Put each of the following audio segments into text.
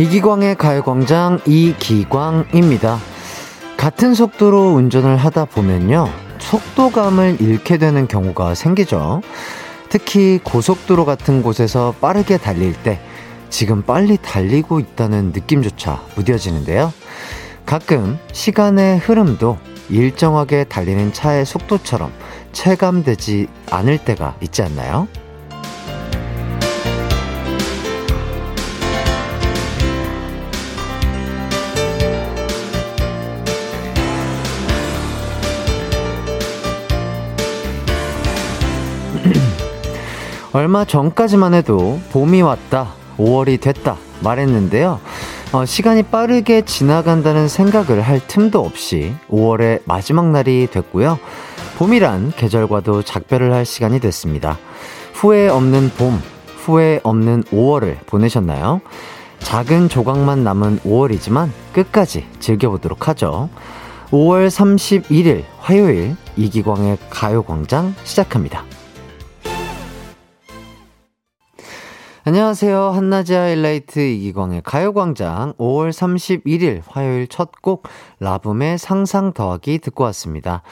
이기광의 가요광장 이기광입니다. 같은 속도로 운전을 하다 보면요. 속도감을 잃게 되는 경우가 생기죠. 특히 고속도로 같은 곳에서 빠르게 달릴 때 지금 빨리 달리고 있다는 느낌조차 무뎌지는데요. 가끔 시간의 흐름도 일정하게 달리는 차의 속도처럼 체감되지 않을 때가 있지 않나요? 얼마 전까지만 해도 봄이 왔다, 5월이 됐다 말했는데요. 어, 시간이 빠르게 지나간다는 생각을 할 틈도 없이 5월의 마지막 날이 됐고요. 봄이란 계절과도 작별을 할 시간이 됐습니다. 후회 없는 봄, 후회 없는 5월을 보내셨나요? 작은 조각만 남은 5월이지만 끝까지 즐겨보도록 하죠. 5월 31일 화요일 이기광의 가요광장 시작합니다. 안녕하세요. 한낮의 하이라이트 이기광의 가요광장 5월 31일 화요일 첫 곡 라붐의 상상 더하기 듣고 왔습니다.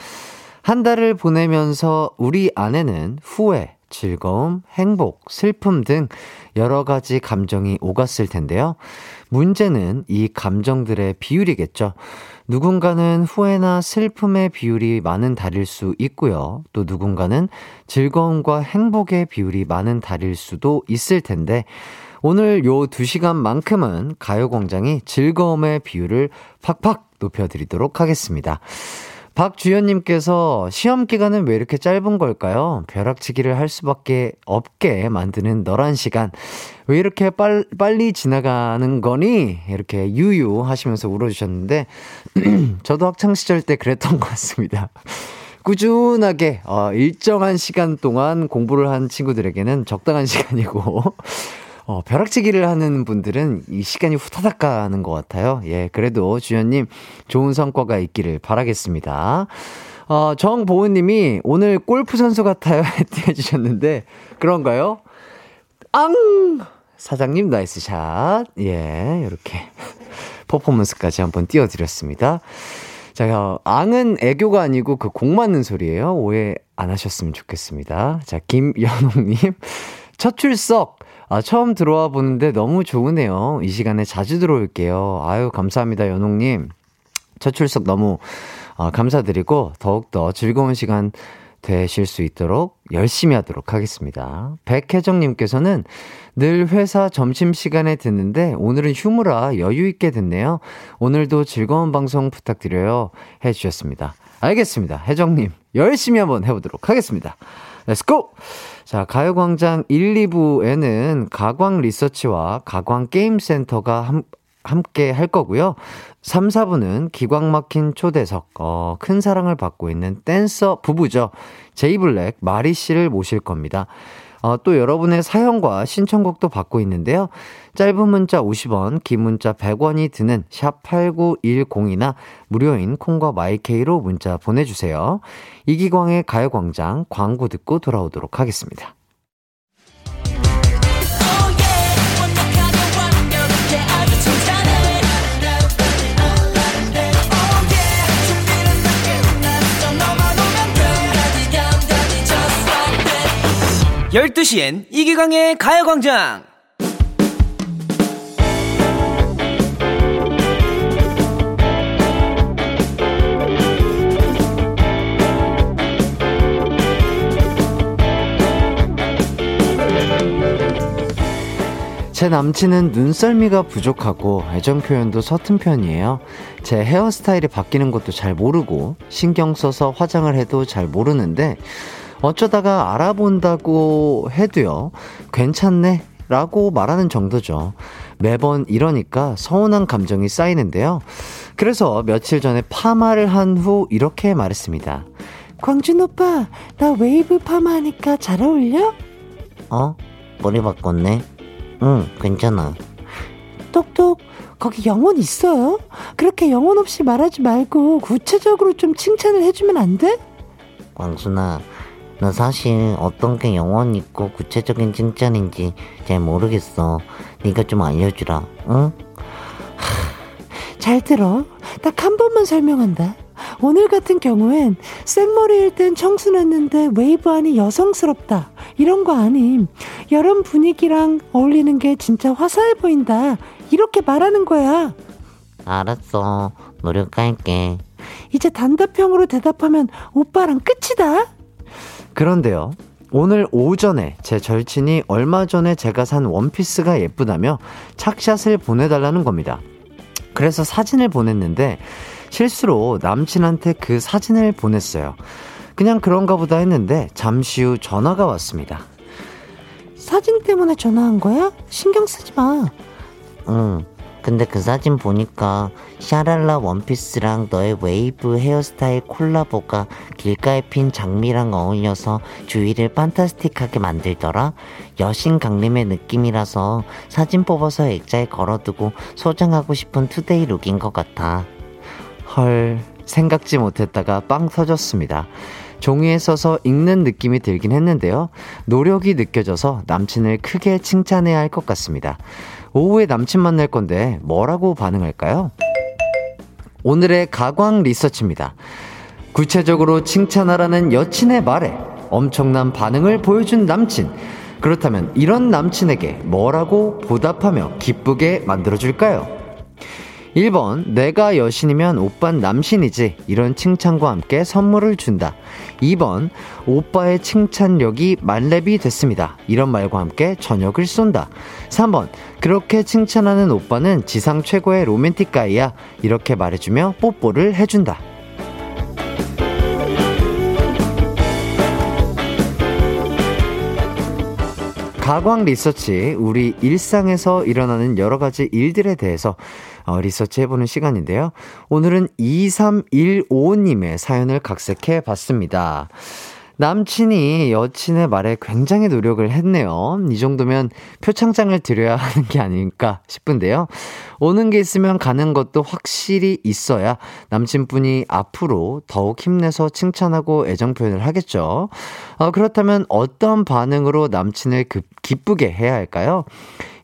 한 달을 보내면서 우리 안에는 후회, 즐거움, 행복, 슬픔 등 여러 가지 감정이 오갔을 텐데요. 문제는 이 감정들의 비율이겠죠. 누군가는 후회나 슬픔의 비율이 많은 달일 수 있고요. 또 누군가는 즐거움과 행복의 비율이 많은 달일 수도 있을 텐데, 오늘 요 두 시간만큼은 가요광장이 즐거움의 비율을 팍팍 높여드리도록 하겠습니다. 박주연님께서 시험 기간은 왜 이렇게 짧은 걸까요? 벼락치기를 할 수밖에 없게 만드는 너란 시간. 왜 이렇게 빨, 빨리 지나가는 거니? 이렇게 유유 하시면서 울어주셨는데, 저도 학창시절 때 그랬던 것 같습니다. 꾸준하게, 어, 일정한 시간 동안 공부를 한 친구들에게는 적당한 시간이고, 어, 벼락치기를 하는 분들은 이 시간이 후다닥 가는 것 같아요. 예, 그래도 주연님 좋은 성과가 있기를 바라겠습니다. 어, 정보은님이 오늘 골프 선수 같아요. 해주셨는데, 그런가요? 앙! 사장님 nice shot. 예, 이렇게 퍼포먼스까지 한번 띄워드렸습니다. 자, 앙은 애교가 아니고 그 공 맞는 소리예요. 오해 안 하셨으면 좋겠습니다. 자, 김연옥님. 첫 출석. 아, 처음 들어와 보는데 너무 좋으네요. 이 시간에 자주 들어올게요. 아유, 감사합니다, 연옥님. 첫 출석 너무 어, 감사드리고 더욱더 즐거운 시간 되실 수 있도록 열심히 하도록 하겠습니다. 백혜정님께서는 늘 회사 점심시간에 듣는데 오늘은 휴무라 여유있게 듣네요. 오늘도 즐거운 방송 부탁드려요. 해주셨습니다. 알겠습니다. 혜정님, 열심히 한번 해보도록 하겠습니다. Let's go! 자, 가요광장 1, 2부에는 가광 리서치와 가광 게임센터가 함, 함께 할 거고요. 3, 4부는 기광 막힌 초대석, 어, 큰 사랑을 받고 있는 댄서 부부죠. 제이블랙, 마리 씨를 모실 겁니다. 어, 또 여러분의 사연과 신청곡도 받고 있는데요. 짧은 문자 50원, 긴 문자 100원이 드는 샵 8910이나 무료인 콩과 마이케이로 문자 보내주세요. 이기광의 가요광장 광고 듣고 돌아오도록 하겠습니다. 12시엔 이기광의 가요광장! 제 남친은 눈썰미가 부족하고 애정 표현도 서툰 편이에요. 제 헤어스타일이 바뀌는 것도 잘 모르고 신경 써서 화장을 해도 잘 모르는데 어쩌다가 알아본다고 해도요, 괜찮네. 라고 말하는 정도죠. 매번 이러니까 서운한 감정이 쌓이는데요. 그래서 며칠 전에 파마를 한 후 이렇게 말했습니다. 광준 오빠, 나 웨이브 파마하니까 잘 어울려? 어? 머리 바꿨네? 응, 괜찮아. 똑똑, 거기 영혼 있어요? 그렇게 영혼 없이 말하지 말고 구체적으로 좀 칭찬을 해주면 안 돼? 광순아, 나 사실 어떤 게 영혼 있고 구체적인 칭찬인지 잘 모르겠어. 네가 좀 알려주라, 응? 잘 들어. 딱 한 번만 설명한다. 오늘 같은 경우엔 생머리일 땐 청순했는데 웨이브 안이 여성스럽다. 이런 거 아님. 여름 분위기랑 어울리는 게 진짜 화사해 보인다. 이렇게 말하는 거야. 알았어. 노력할게. 이제 단답형으로 대답하면 오빠랑 끝이다. 그런데요. 오늘 오전에 제 절친이 얼마 전에 제가 산 원피스가 예쁘다며 착샷을 보내달라는 겁니다. 그래서 사진을 보냈는데 실수로 남친한테 그 사진을 보냈어요. 그냥 그런가 보다 했는데 잠시 후 전화가 왔습니다. 사진 때문에 전화한 거야? 신경 쓰지 마. 응. 근데 그 사진 보니까 샤랄라 원피스랑 너의 웨이브 헤어스타일 콜라보가 길가에 핀 장미랑 어울려서 주위를 fantastic하게 만들더라. 여신 강림의 느낌이라서 사진 뽑아서 액자에 걸어두고 소장하고 싶은 today look인 것 같아. 헐, 생각지 못했다가 빵 터졌습니다. 종이에 써서 읽는 느낌이 들긴 했는데요. 노력이 느껴져서 남친을 크게 칭찬해야 할 것 같습니다. 오후에 남친 만날 건데 뭐라고 반응할까요? 오늘의 가광 리서치입니다. 구체적으로 칭찬하라는 여친의 말에 엄청난 반응을 보여준 남친. 그렇다면 이런 남친에게 뭐라고 보답하며 기쁘게 만들어줄까요? 1번, 내가 여신이면 오빤 남신이지. 이런 칭찬과 함께 선물을 준다. 2번, 오빠의 칭찬력이 만렙이 됐습니다. 이런 말과 함께 저녁을 쏜다. 3번, 그렇게 칭찬하는 오빠는 지상 최고의 로맨틱 가이야. 이렇게 말해주며 뽀뽀를 해준다. 가광 리서치, 우리 일상에서 일어나는 여러 가지 일들에 대해서 어, 리서치 해보는 시간인데요. 오늘은 2315님의 사연을 각색해 봤습니다. 남친이 여친의 말에 굉장히 노력을 했네요. 이 정도면 표창장을 드려야 하는 게 아닐까 싶은데요. 오는 게 있으면 가는 것도 확실히 있어야 남친분이 앞으로 더욱 힘내서 칭찬하고 애정 표현을 하겠죠. 어, 그렇다면 어떤 반응으로 남친을 급, 기쁘게 해야 할까요?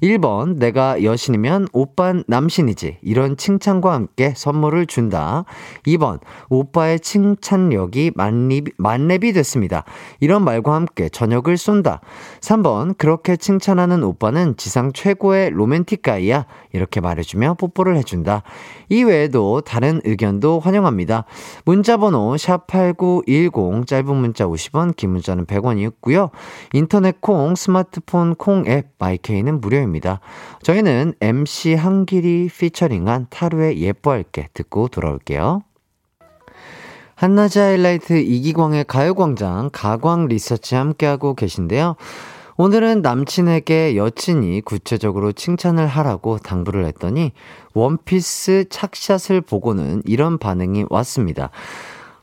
1번, 내가 여신이면 오빤 남신이지. 이런 칭찬과 함께 선물을 준다. 2번, 오빠의 칭찬력이 만렙, 만렙이 됐습니다. 이런 말과 함께 저녁을 쏜다. 3번, 그렇게 칭찬하는 오빠는 지상 최고의 로맨틱 가이야. 이렇게 말해주며 뽀뽀를 해준다. 이외에도 다른 의견도 환영합니다. 문자번호 샵8910, 짧은 문자 50원, 긴 문자는 100원이었고요. 인터넷 콩, 스마트폰 콩 앱, 마이케이는 무료 입니다. 저희는 MC 한길이 피처링한 타루의 예뻐할게 듣고 돌아올게요. 한낮의 하이라이트 이기광의 가요광장 가광 리서치 함께하고 계신데요. 오늘은 남친에게 여친이 구체적으로 칭찬을 하라고 당부를 했더니 원피스 착샷을 보고는 이런 반응이 왔습니다.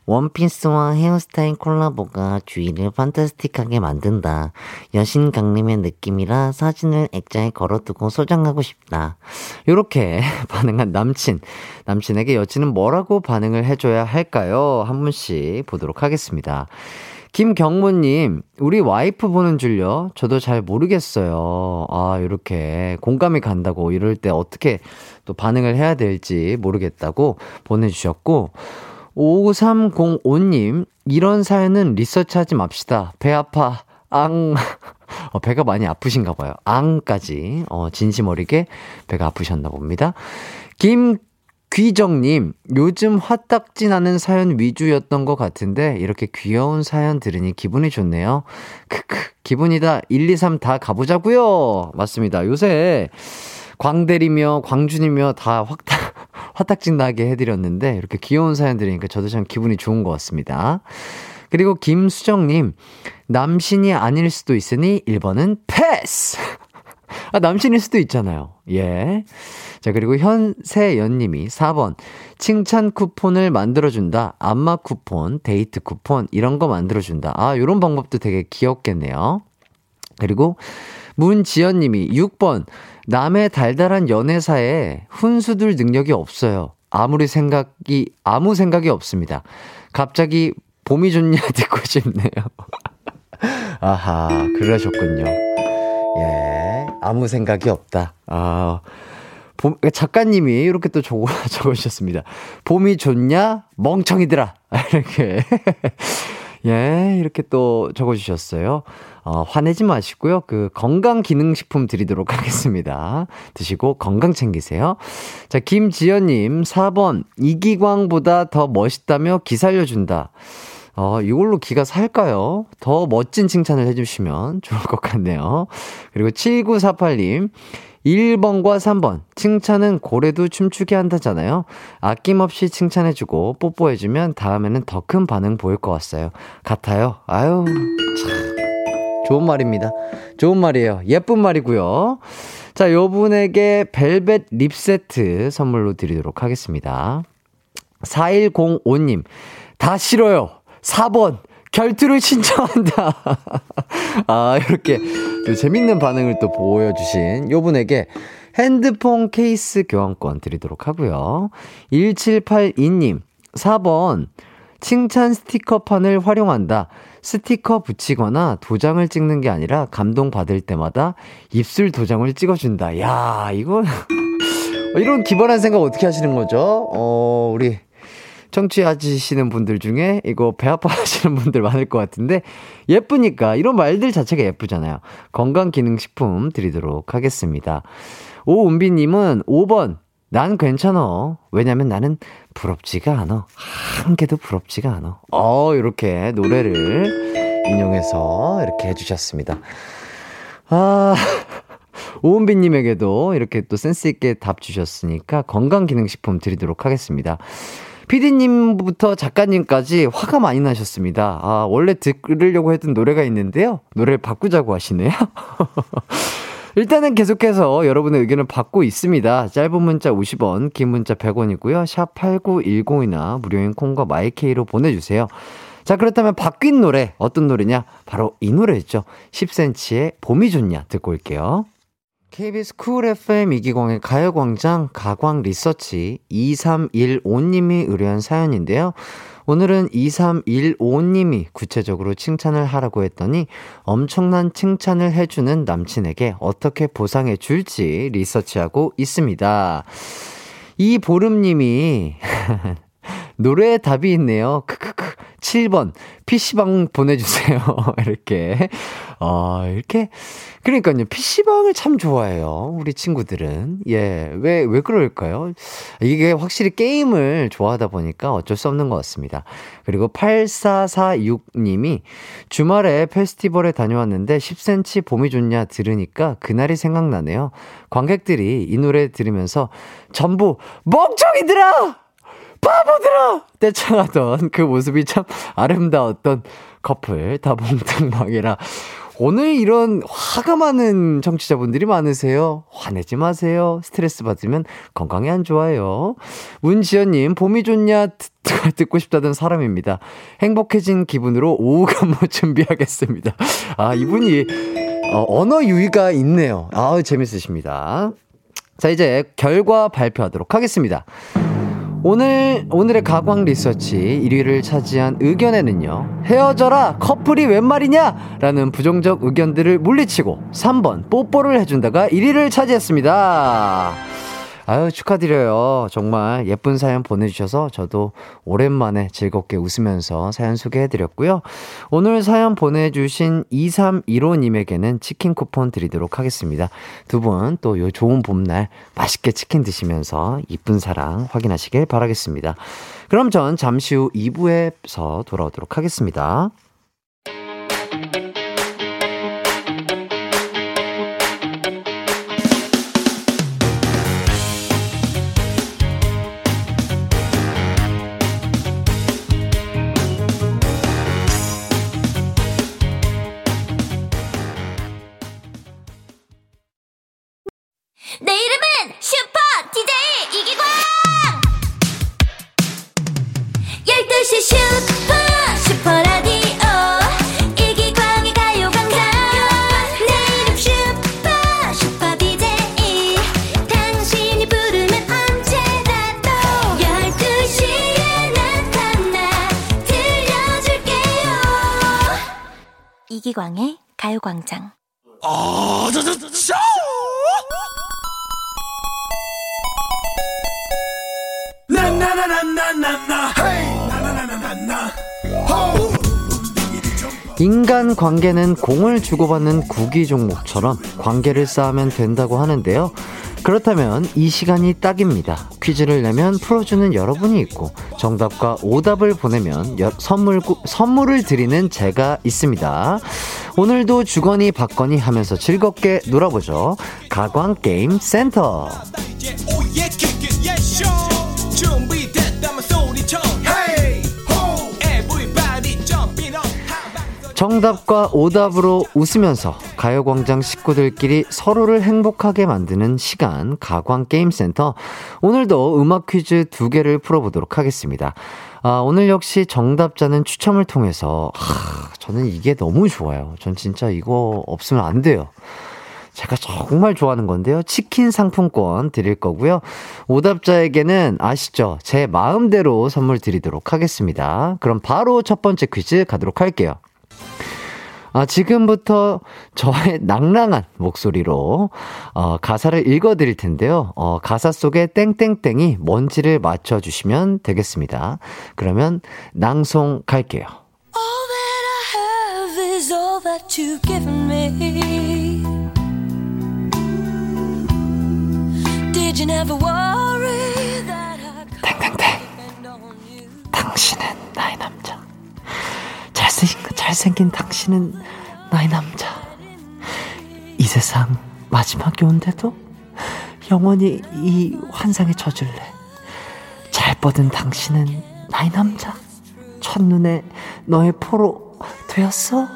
원피스와 헤어스타일 콜라보가 주위를 판타스틱하게 만든다. 여신 강림의 느낌이라 사진을 액자에 걸어두고 소장하고 싶다. 요렇게 반응한 남친. 남친에게 여친은 뭐라고 반응을 해줘야 할까요? 한 분씩 보도록 하겠습니다. 김경모님, 우리 와이프 보는 줄요? 저도 잘 모르겠어요. 아, 이렇게 공감이 간다고 이럴 때 어떻게 또 반응을 해야 될지 모르겠다고 보내주셨고, 5305님, 이런 사연은 리서치 하지 맙시다. 배 아파. 앙. 어, 배가 많이 아프신가 봐요. 앙까지. 어, 진심 어리게 배가 아프셨나 봅니다. 김귀정님, 요즘 화딱지 나는 사연 위주였던 것 같은데, 이렇게 귀여운 사연 들으니 기분이 좋네요. 크크, 기분이다. 1, 2, 3 다 가보자고요 맞습니다. 요새 광대리며 광준이며 다 확딱, 화딱지 나게 해드렸는데, 이렇게 귀여운 사연 들으니까 저도 참 기분이 좋은 것 같습니다. 그리고 김수정님, 남신이 아닐 수도 있으니 1번은 패스! 아, 남신일 수도 있잖아요. 예. 자, 그리고 현세연님이 4번. 칭찬 쿠폰을 만들어준다. 안마 쿠폰, 데이트 쿠폰, 이런 거 만들어준다. 아, 요런 방법도 되게 귀엽겠네요. 그리고 문지연님이 6번. 남의 달달한 연애사에 훈수들 능력이 없어요. 아무리 생각이, 아무 생각이 없습니다. 갑자기 봄이 좋냐 듣고 싶네요. 아하, 그러셨군요. 예, 아무 생각이 없다. 아, 봄, 작가님이 이렇게 또 적어, 적어주셨습니다. 봄이 좋냐? 멍청이들아. 이렇게. 예, 이렇게 또 적어주셨어요. 어, 화내지 마시고요. 그 건강 기능식품 드리도록 하겠습니다. 드시고 건강 챙기세요. 자, 김지연님, 4번. 이기광보다 더 멋있다며 기 살려준다. 어, 이걸로 기가 살까요? 더 멋진 칭찬을 해주시면 좋을 것 같네요. 그리고 7948님, 1번과 3번. 칭찬은 고래도 춤추게 한다잖아요. 아낌없이 칭찬해주고 뽀뽀해주면 다음에는 더 큰 반응 보일 것 같아요. 같아요. 아유, 참. 좋은 말입니다. 좋은 말이에요. 예쁜 말이고요. 자, 요 분에게 벨벳 립 세트 선물로 드리도록 하겠습니다. 4105님, 다 싫어요. 4번, 결투를 신청한다. 아, 이렇게 또 재밌는 반응을 또 보여주신 요 분에게 핸드폰 케이스 교환권 드리도록 하고요. 1782님, 4번, 칭찬 스티커판을 활용한다. 스티커 붙이거나 도장을 찍는 게 아니라 감동 받을 때마다 입술 도장을 찍어준다. 야, 이건, 이런 기발한 생각 어떻게 하시는 거죠? 어, 우리 청취하시는 분들 중에 이거 배 아파하시는 분들 많을 것 같은데 예쁘니까 이런 말들 자체가 예쁘잖아요. 건강기능식품 드리도록 하겠습니다. 오은비님은 5번 난 괜찮어. 왜냐면 나는 부럽지가 않아. 한 개도 부럽지가 않아. 어, 이렇게 노래를 인용해서 이렇게 해주셨습니다. 아, 오은비님에게도 이렇게 또 센스있게 답 주셨으니까 건강기능식품 드리도록 하겠습니다. 피디님부터 작가님까지 화가 많이 나셨습니다. 아, 원래 들으려고 했던 노래가 있는데요. 노래를 바꾸자고 하시네요. 일단은 계속해서 여러분의 의견을 받고 있습니다. 짧은 문자 50원, 긴 문자 100원이고요. 샵 8910이나 무료인 콩과 마이케이로 보내주세요. 자, 그렇다면 바뀐 노래, 어떤 노래냐? 바로 이 노래죠. 10cm의 봄이 좋냐? 듣고 올게요. KBS 쿨 FM 이기광의 가요광장 가광 리서치 2315님이 의뢰한 사연인데요. 오늘은 2315님이 구체적으로 칭찬을 하라고 했더니 엄청난 칭찬을 해주는 남친에게 어떻게 보상해 줄지 리서치하고 있습니다. 이 보름님이 노래에 답이 있네요. 크크크. 7번. PC방 보내주세요. 이렇게. 어, 이렇게. 그러니까요. PC방을 참 좋아해요. 우리 친구들은. 예. 왜, 왜 그럴까요? 이게 확실히 게임을 좋아하다 보니까 어쩔 수 없는 것 같습니다. 그리고 8446님이 주말에 페스티벌에 다녀왔는데 10cm 봄이 좋냐 들으니까 그날이 생각나네요. 관객들이 이 노래 들으면서 전부 멍청이들아! 바보들아! 떼창하던 그 모습이 참 아름다웠던 커플 다봉탕방이라 오늘 이런 화가 많은 청취자분들이 많으세요. 화내지 마세요. 스트레스 받으면 건강에 안 좋아요. 문지연님, 봄이 좋냐? 듣고 싶다던 사람입니다. 행복해진 기분으로 오후 간모 준비하겠습니다. 아, 이분이, 어, 언어 유희가 있네요. 아 재밌으십니다. 자, 이제 결과 발표하도록 하겠습니다. 오늘, 오늘의 가광 리서치 1위를 차지한 의견에는요, 헤어져라! 커플이 웬 말이냐! 라는 부정적 의견들을 물리치고 3번, 뽀뽀를 해준다가 1위를 차지했습니다. 아유, 축하드려요. 정말 예쁜 사연 보내주셔서 저도 오랜만에 즐겁게 웃으면서 사연 소개해드렸고요. 오늘 사연 보내주신 2315님에게는 치킨 쿠폰 드리도록 하겠습니다. 두 분 또 요 좋은 봄날 맛있게 치킨 드시면서 이쁜 사랑 확인하시길 바라겠습니다. 그럼 전 잠시 후 2부에서 돌아오도록 하겠습니다. 당장. 아, 저, 저, 저, 인간 관계는 공을 주고받는 구기 종목처럼 관계를 쌓으면 된다고 하는데요. 그렇다면 이 시간이 딱입니다. 퀴즈를 내면 풀어주는 여러분이 있고 정답과 오답을 보내면 여, 선물, 선물을 드리는 제가 있습니다. 오늘도 주거니 받거니 하면서 즐겁게 놀아보죠. 가광 게임 센터. 정답과 오답으로 웃으면서 가요광장 식구들끼리 서로를 행복하게 만드는 시간 가광게임센터 오늘도 음악 퀴즈 두 개를 풀어보도록 하겠습니다. 아, 오늘 역시 정답자는 추첨을 통해서 하, 저는 이게 너무 좋아요. 전 진짜 이거 없으면 안 돼요. 제가 정말 좋아하는 건데요. 치킨 상품권 드릴 거고요. 오답자에게는 아시죠? 제 마음대로 선물 드리도록 하겠습니다. 그럼 바로 첫 번째 퀴즈 가도록 할게요. 아, 지금부터 저의 낭랑한 목소리로 어, 가사를 읽어 드릴 텐데요. 어, 가사 속에 땡땡땡이 뭔지를 맞춰 주시면 되겠습니다. 그러면 낭송 갈게요. 땡땡땡. 당신은 나의 남자. 잘생긴, 잘생긴 당신은 나의 남자. 이 세상 마지막이 온데도 영원히 이 환상에 젖을래. 잘 뻗은 당신은 나의 남자. 첫눈에 너의 포로 되었어.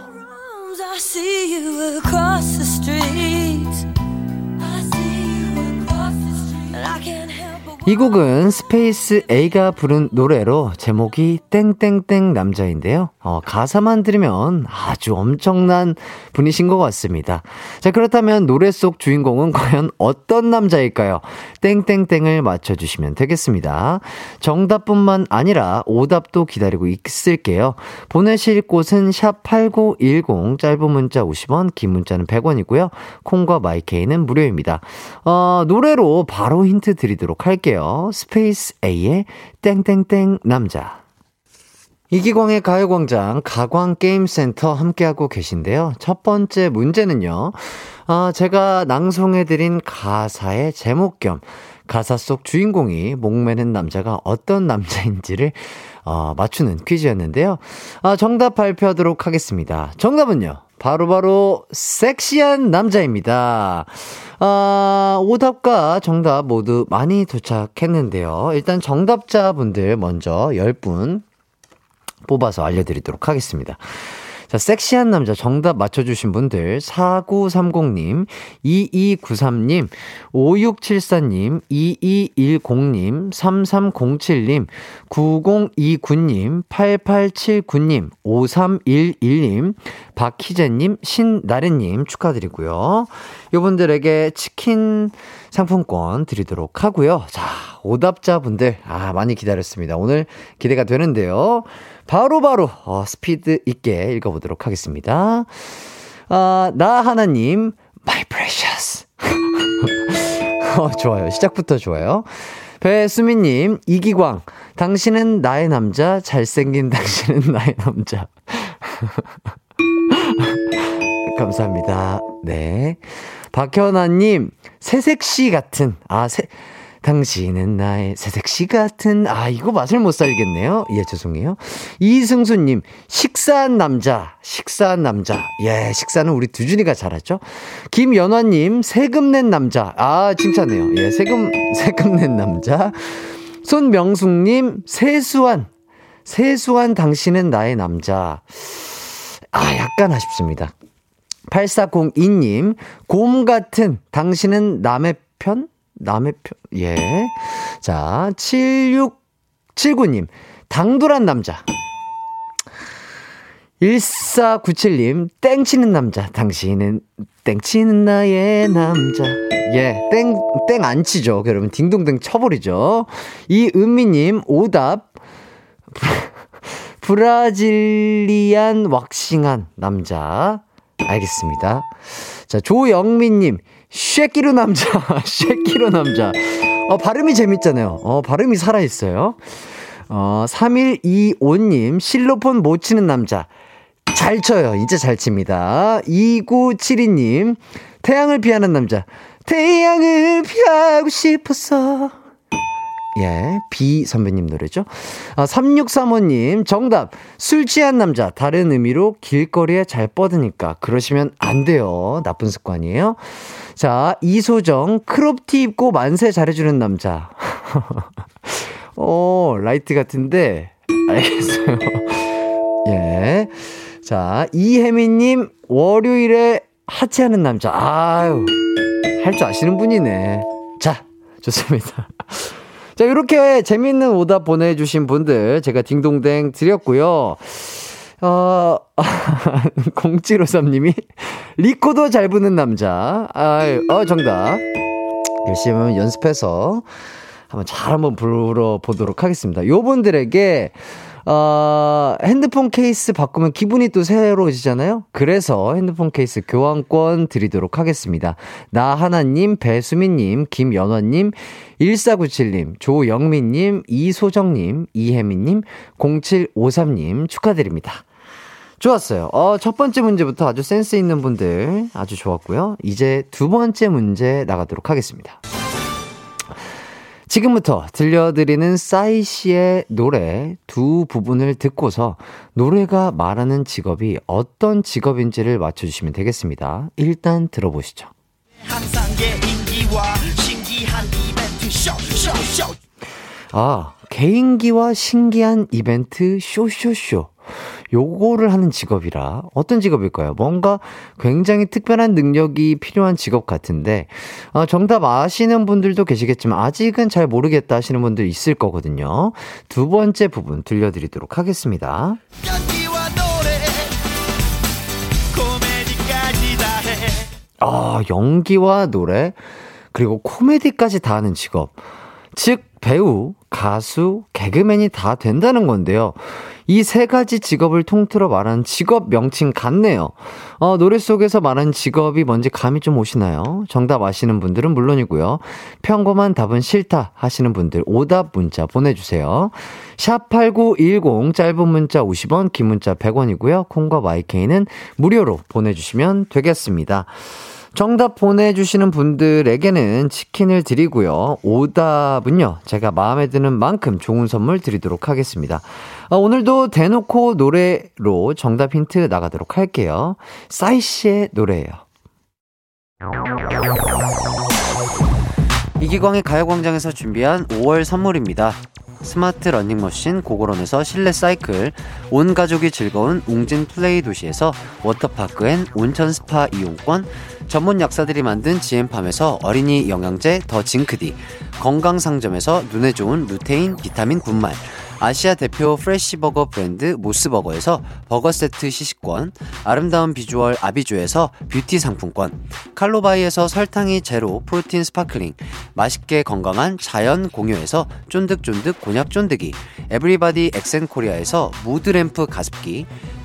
이 곡은 스페이스 A가 부른 노래로 제목이 땡땡땡 남자인데요. 어, 가사만 들으면 아주 엄청난 분이신 것 같습니다. 자, 그렇다면 노래 속 주인공은 과연 어떤 남자일까요? 땡땡땡을 맞춰주시면 되겠습니다. 정답뿐만 아니라 오답도 기다리고 있을게요. 보내실 곳은 샵8910 짧은 문자 50원, 긴 문자는 100원이고요. 콩과 마이케이는 무료입니다. 어, 노래로 바로 힌트 드리도록 할게요. 스페이스 A의 땡땡땡 남자. 이기광의 가요광장 가광게임센터 함께하고 계신데요. 첫 번째 문제는요. 아, 제가 낭송해드린 가사의 제목 겸 가사 속 주인공이 목매는 남자가 어떤 남자인지를 어, 맞추는 퀴즈였는데요. 아, 정답 발표하도록 하겠습니다. 정답은요. 바로바로 바로 섹시한 남자입니다. 아, 오답과 정답 모두 많이 도착했는데요. 일단 정답자분들 먼저 10분 뽑아서 알려드리도록 하겠습니다. 자, 섹시한 남자 정답 맞춰주신 분들, 4930님, 2293님, 5674님, 2210님, 3307님, 9029님, 8879님, 5311님, 박희재님, 신나래님 축하드리고요. 이분들에게 치킨 상품권 드리도록 하고요. 자, 오답자분들, 아, 많이 기다렸습니다. 오늘 기대가 되는데요. 바로바로, 바로, 어, 스피드 있게 읽어보도록 하겠습니다. 아, 나 하나님, my precious. 어, 좋아요. 시작부터 좋아요. 배수민님, 이기광, 당신은 나의 남자, 잘생긴 당신은 나의 남자. 감사합니다. 네. 박현아님, 새색시 같은, 아, 새, 당신은 나의 새색시 같은, 아, 이거 맛을 못 살겠네요. 예, 죄송해요. 이승수님, 식사한 남자, 식사한 남자. 예, 식사는 우리 두준이가 잘하죠. 김연화님, 세금 낸 남자. 아, 칭찬해요. 예, 세금, 세금 낸 남자. 손명숙님, 세수한, 세수한 당신은 나의 남자. 아, 약간 아쉽습니다. 8402님, 곰 같은 당신은 남의 편? 남의 편, 예. 자, 7679님, 당돌한 남자. 1497님, 땡치는 남자. 당신은 땡치는 나의 남자. 예, 땡, 땡 안 치죠. 여러분, 딩동댕 쳐버리죠. 이은미님, 오답. 브라질리안 왁싱한 남자. 알겠습니다. 자, 조영민님, 쉐키로 남자, 쉐키로 남자. 어, 발음이 재밌잖아요. 어, 발음이 살아있어요. 어, 3125님, 실로폰 못 치는 남자. 잘 쳐요. 이제 잘 칩니다. 2972님, 태양을 피하는 남자. 태양을 피하고 싶었어. 예, 비 선배님 노래죠. 아, 3635님, 정답. 술 취한 남자. 다른 의미로 길거리에 잘 뻗으니까. 그러시면 안 돼요. 나쁜 습관이에요. 자, 이소정, 크롭티 입고 만세 잘해주는 남자. 어, 라이트 같은데. 알겠어요. 예. 자, 이혜민님, 월요일에 하체하는 남자. 아유, 할 줄 아시는 분이네. 자, 좋습니다. 자, 이렇게 재밌는 오답 보내주신 분들 제가 딩동댕 드렸고요. 어, 0753님이 리코더 잘 부는 남자. 아유, 어, 정답. 열심히 연습해서 한번 잘 한번 불러보도록 하겠습니다. 요 분들에게 어, 핸드폰 케이스 바꾸면 기분이 또 새로워지잖아요? 그래서 핸드폰 케이스 교환권 드리도록 하겠습니다. 나하나님, 배수민님, 김연화님, 1497님, 조영민님, 이소정님, 이혜민님, 0753님 축하드립니다. 좋았어요. 어, 첫 번째 문제부터 아주 센스 있는 분들 아주 좋았고요. 이제 두 번째 문제 나가도록 하겠습니다. 지금부터 들려드리는 싸이 씨의 노래 두 부분을 듣고서 노래가 말하는 직업이 어떤 직업인지를 맞춰주시면 되겠습니다. 일단 들어보시죠. 아, 개인기와 신기한 이벤트 쇼쇼쇼. 요거를 하는 직업이라 어떤 직업일까요? 뭔가 굉장히 특별한 능력이 필요한 직업 같은데 어, 정답 아시는 분들도 계시겠지만 아직은 잘 모르겠다 하시는 분들 있을 거거든요. 두 번째 부분 들려드리도록 하겠습니다. 아, 연기와 노래 그리고 코미디까지 다 하는 직업. 즉 배우, 가수, 개그맨이 다 된다는 건데요. 이 세 가지 직업을 통틀어 말하는 직업 명칭 같네요. 어, 노래 속에서 말하는 직업이 뭔지 감이 좀 오시나요? 정답 아시는 분들은 물론이고요. 평범한 답은 싫다 하시는 분들 오답 문자 보내주세요. 샵8910 짧은 문자 50원, 긴 문자 100원이고요. 콩과 마이케이는 무료로 보내주시면 되겠습니다. 정답 보내주시는 분들에게는 치킨을 드리고요. 오답은요, 제가 마음에 드는 만큼 좋은 선물 드리도록 하겠습니다. 아, 오늘도 대놓고 노래로 정답 힌트 나가도록 할게요. 싸이씨의 노래예요. 이기광의 가요광장에서 준비한 5월 선물입니다. 스마트 러닝머신 고고런에서 실내 사이클, 온 가족이 즐거운 웅진 플레이 도시에서 워터파크 and 온천 스파 이용권, 전문 약사들이 만든 지엠팜에서 어린이 영양제 더 징크디, 건강상점에서 눈에 좋은 루테인 비타민 분말, 아시아 대표 fresh버거 브랜드 모스버거에서 버거 세트 시식권, 아름다운 비주얼 아비주에서 뷰티 상품권, 칼로바이에서 설탕이 제로 프로틴 sparkling, 맛있게 건강한 자연 공유에서 쫀득쫀득 곤약 쫀득이, 에브리바디 엑센코리아에서 무드램프 가습기,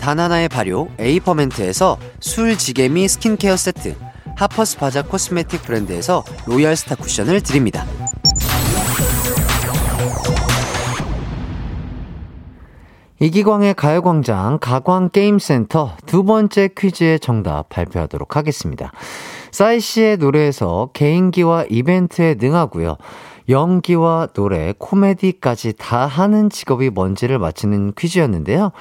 다나나의 발효 에이퍼멘트에서 술 지게미 스킨케어 세트, 하퍼스 바자 cosmetic 브랜드에서 로얄 스타 쿠션을 드립니다. 이기광의 가요광장 가광게임센터 두 번째 퀴즈의 정답 발표하도록 하겠습니다. 싸이 씨의 노래에서 개인기와 이벤트에 능하고요. 연기와 노래, 코미디까지 다 하는 직업이 뭔지를 맞히는 퀴즈였는데요.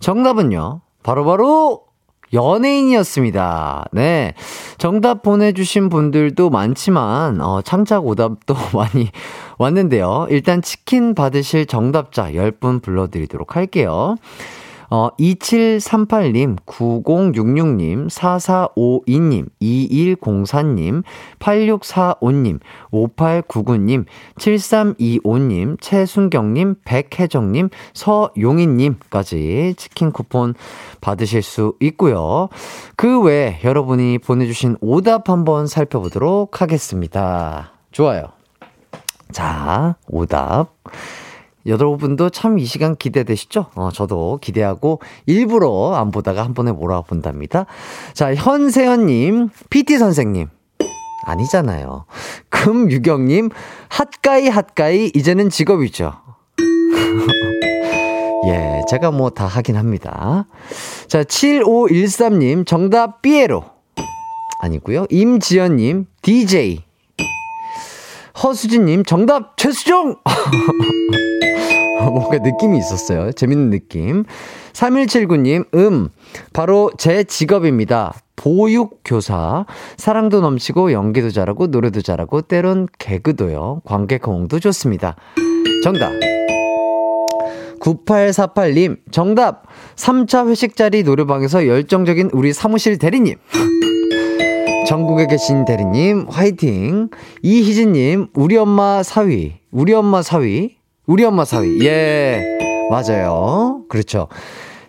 정답은요, 바로 바로 연예인이었습니다. 네. 정답 보내주신 분들도 많지만, 어, 창작 오답도 많이 왔는데요. 일단 치킨 받으실 정답자 10분 불러드리도록 할게요. 어, 2738님, 9066님, 4452님, 2104님, 8645님, 5899님, 7325님, 최순경님, 백혜정님, 서용희님까지 치킨 쿠폰 받으실 수 있고요. 그 외에 여러분이 보내주신 오답 한번 살펴보도록 하겠습니다. 좋아요. 자, 오답. 여러분도 참 이 시간 기대되시죠? 어, 저도 기대하고 일부러 안 보다가 한 번에 몰아본답니다. 자, 현세현님, PT 선생님. 아니잖아요. 금유경님, 핫가이, 핫가이, 이제는 직업이죠. 예, 제가 뭐 다 하긴 합니다. 자, 7513님, 정답 삐에로. 아니고요 임지연님, DJ. 허수진님, 정답 최수종! 뭔가 느낌이 있었어요. 재밌는 느낌. 3179님, 음, 바로 제 직업입니다. 보육교사. 사랑도 넘치고 연기도 잘하고 노래도 잘하고 때론 개그도요. 관객 호응도 좋습니다. 정답. 9848님, 정답! 3차 회식 자리 노래방에서 열정적인 우리 사무실 대리님. 전국에 계신 대리님, 화이팅! 이희진님, 우리 엄마 사위. 우리 엄마 사위. 우리 엄마 사위. 예, 맞아요. 그렇죠.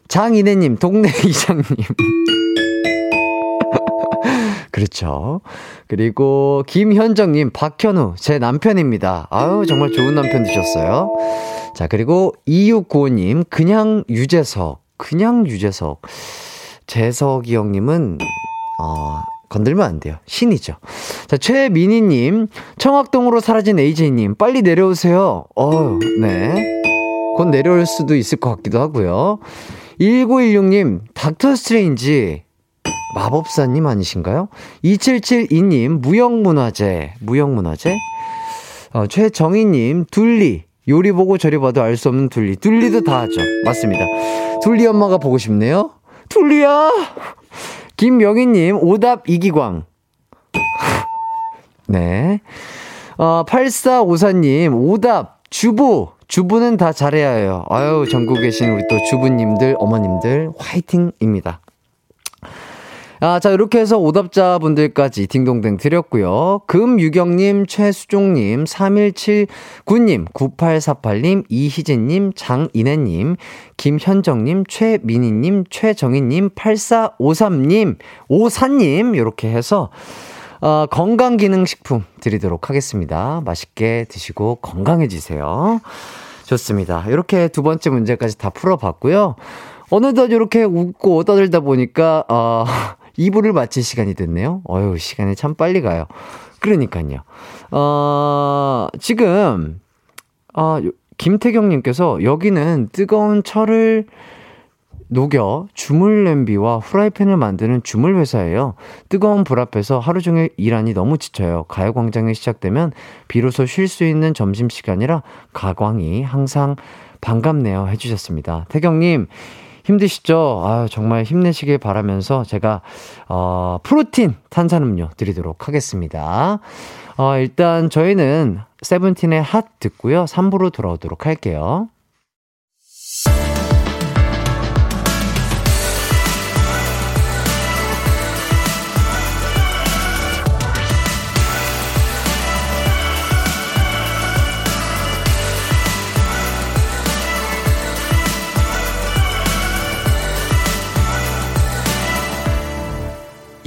장인혜님, 동네 이장님. 그렇죠. 그리고 김현정님, 박현우, 제 남편입니다. 아유, 정말 좋은 남편 되셨어요. 자, 그리고 2695님, 그냥 유재석. 그냥 유재석. 재석이 형님은, 어, 건들면 안 돼요. 신이죠. 자, 최민희님, 청학동으로 사라진 AJ님, 빨리 내려오세요. 어 네. 곧 내려올 수도 있을 것 같기도 하고요. 1916님, 닥터 스트레인지, 마법사님 아니신가요? 2772님, 무형문화재, 무형문화재? 어, 최정희님, 둘리, 요리 보고 저리 봐도 알 수 없는 둘리. 둘리도 다 하죠. 맞습니다. 둘리 엄마가 보고 싶네요. 둘리야! 김명희님, 오답 이기광. 네. 어, 8454님, 오답, 주부. 주부는 다 잘해야 해요. 아유, 전국에 계신 우리 또 주부님들, 어머님들, 화이팅입니다. 아, 자, 이렇게 해서 오답자 분들까지 딩동댕 드렸고요. 금유경님, 최수종님, 3179님, 9848님, 이희진님, 장인혜님, 김현정님, 최민희님, 최정희님, 8453님, 오사님, 이렇게 해서 어, 건강기능식품 드리도록 하겠습니다. 맛있게 드시고 건강해지세요. 좋습니다. 이렇게 두 번째 문제까지 다 풀어봤고요. 어느덧 이렇게 웃고 떠들다 보니까, 어, 2부를 마칠 시간이 됐네요. 어휴, 시간이 참 빨리 가요. 그러니까요. 어, 지금, 어, 김태경님께서 여기는 뜨거운 철을 녹여 주물 냄비와 후라이팬을 만드는 주물 회사예요. 뜨거운 불 앞에서 하루 종일 일하니 너무 지쳐요. 가요광장이 시작되면 비로소 쉴 수 있는 점심시간이라 가광이 항상 반갑네요. 해주셨습니다. 태경님, 힘드시죠? 아, 정말 힘내시길 바라면서 제가, 어, 프로틴 탄산음료 드리도록 하겠습니다. 어, 일단 저희는 세븐틴의 핫 듣고요. 3부로 돌아오도록 할게요.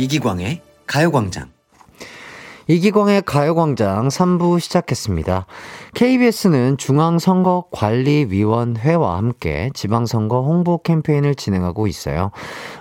이기광의 가요광장. 이기광의 가요광장 3부 시작했습니다. KBS는 중앙선거관리위원회와 함께 지방선거 홍보 캠페인을 진행하고 있어요.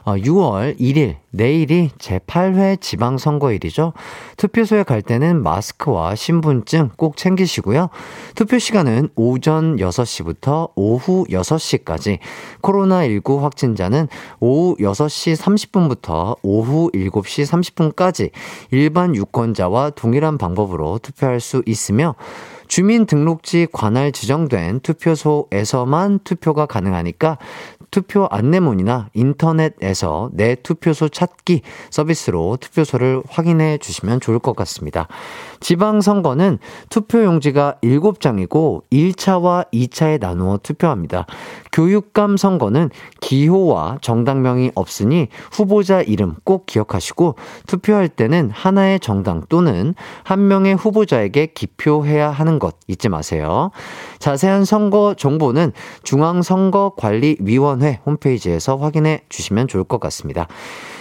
어, 6월 1일, 내일이 제8회 지방선거일이죠. 투표소에 갈 때는 마스크와 신분증 꼭 챙기시고요. 투표 시간은 오전 6시부터 오후 6시까지, 코로나19 확진자는 오후 6시 30분부터 오후 7시 30분까지 일반 유권자와 동일한 방법으로 투표할 수 있으며, 주민등록지 관할 지정된 투표소에서만 투표가 가능하니까 투표 안내문이나 인터넷에서 내 투표소 찾기 서비스로 투표소를 확인해 주시면 좋을 것 같습니다. 지방선거는 투표용지가 7장이고 1차와 2차에 나누어 투표합니다. 교육감 선거는 기호와 정당명이 없으니 후보자 이름 꼭 기억하시고 투표할 때는 하나의 정당 또는 한 명의 후보자에게 기표해야 하는 것 잊지 마세요. 자세한 선거 정보는 중앙선거관리위원회 홈페이지에서 확인해 주시면 좋을 것 같습니다.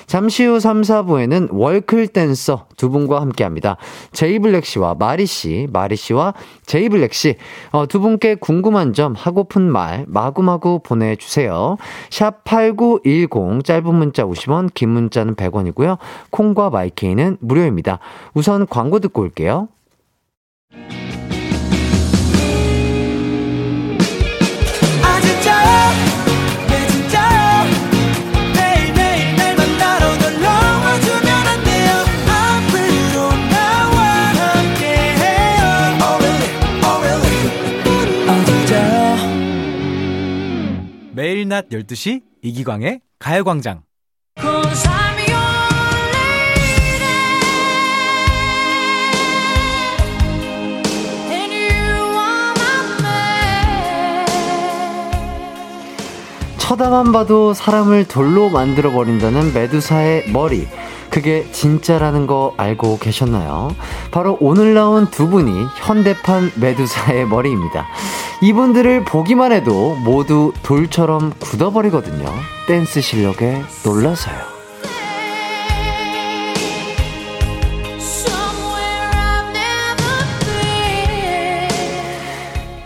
잠시 후 3, 4부에는 월클 댄서 두 분과 함께 합니다. 제이블랙 씨와 마리 씨, 마리 씨와 제이블랙 씨, 어, 두 분께 궁금한 점, 하고픈 말, 마구마구 보내주세요. 샵 8910, 짧은 문자 50원, 긴 문자는 100원이고요. 콩과 마이케이는 무료입니다. 우선 광고 듣고 올게요. 매일 낮 12시 이기광의 가요광장 쳐다만 봐도 사람을 돌로 만들어 버린다는 메두사의 머리. 그게 진짜라는 거 알고 계셨나요? 바로 오늘 나온 두 분이 현대판 메두사의 머리입니다. 이분들을 보기만 해도 모두 돌처럼 굳어버리거든요. 댄스 실력에 놀라서요.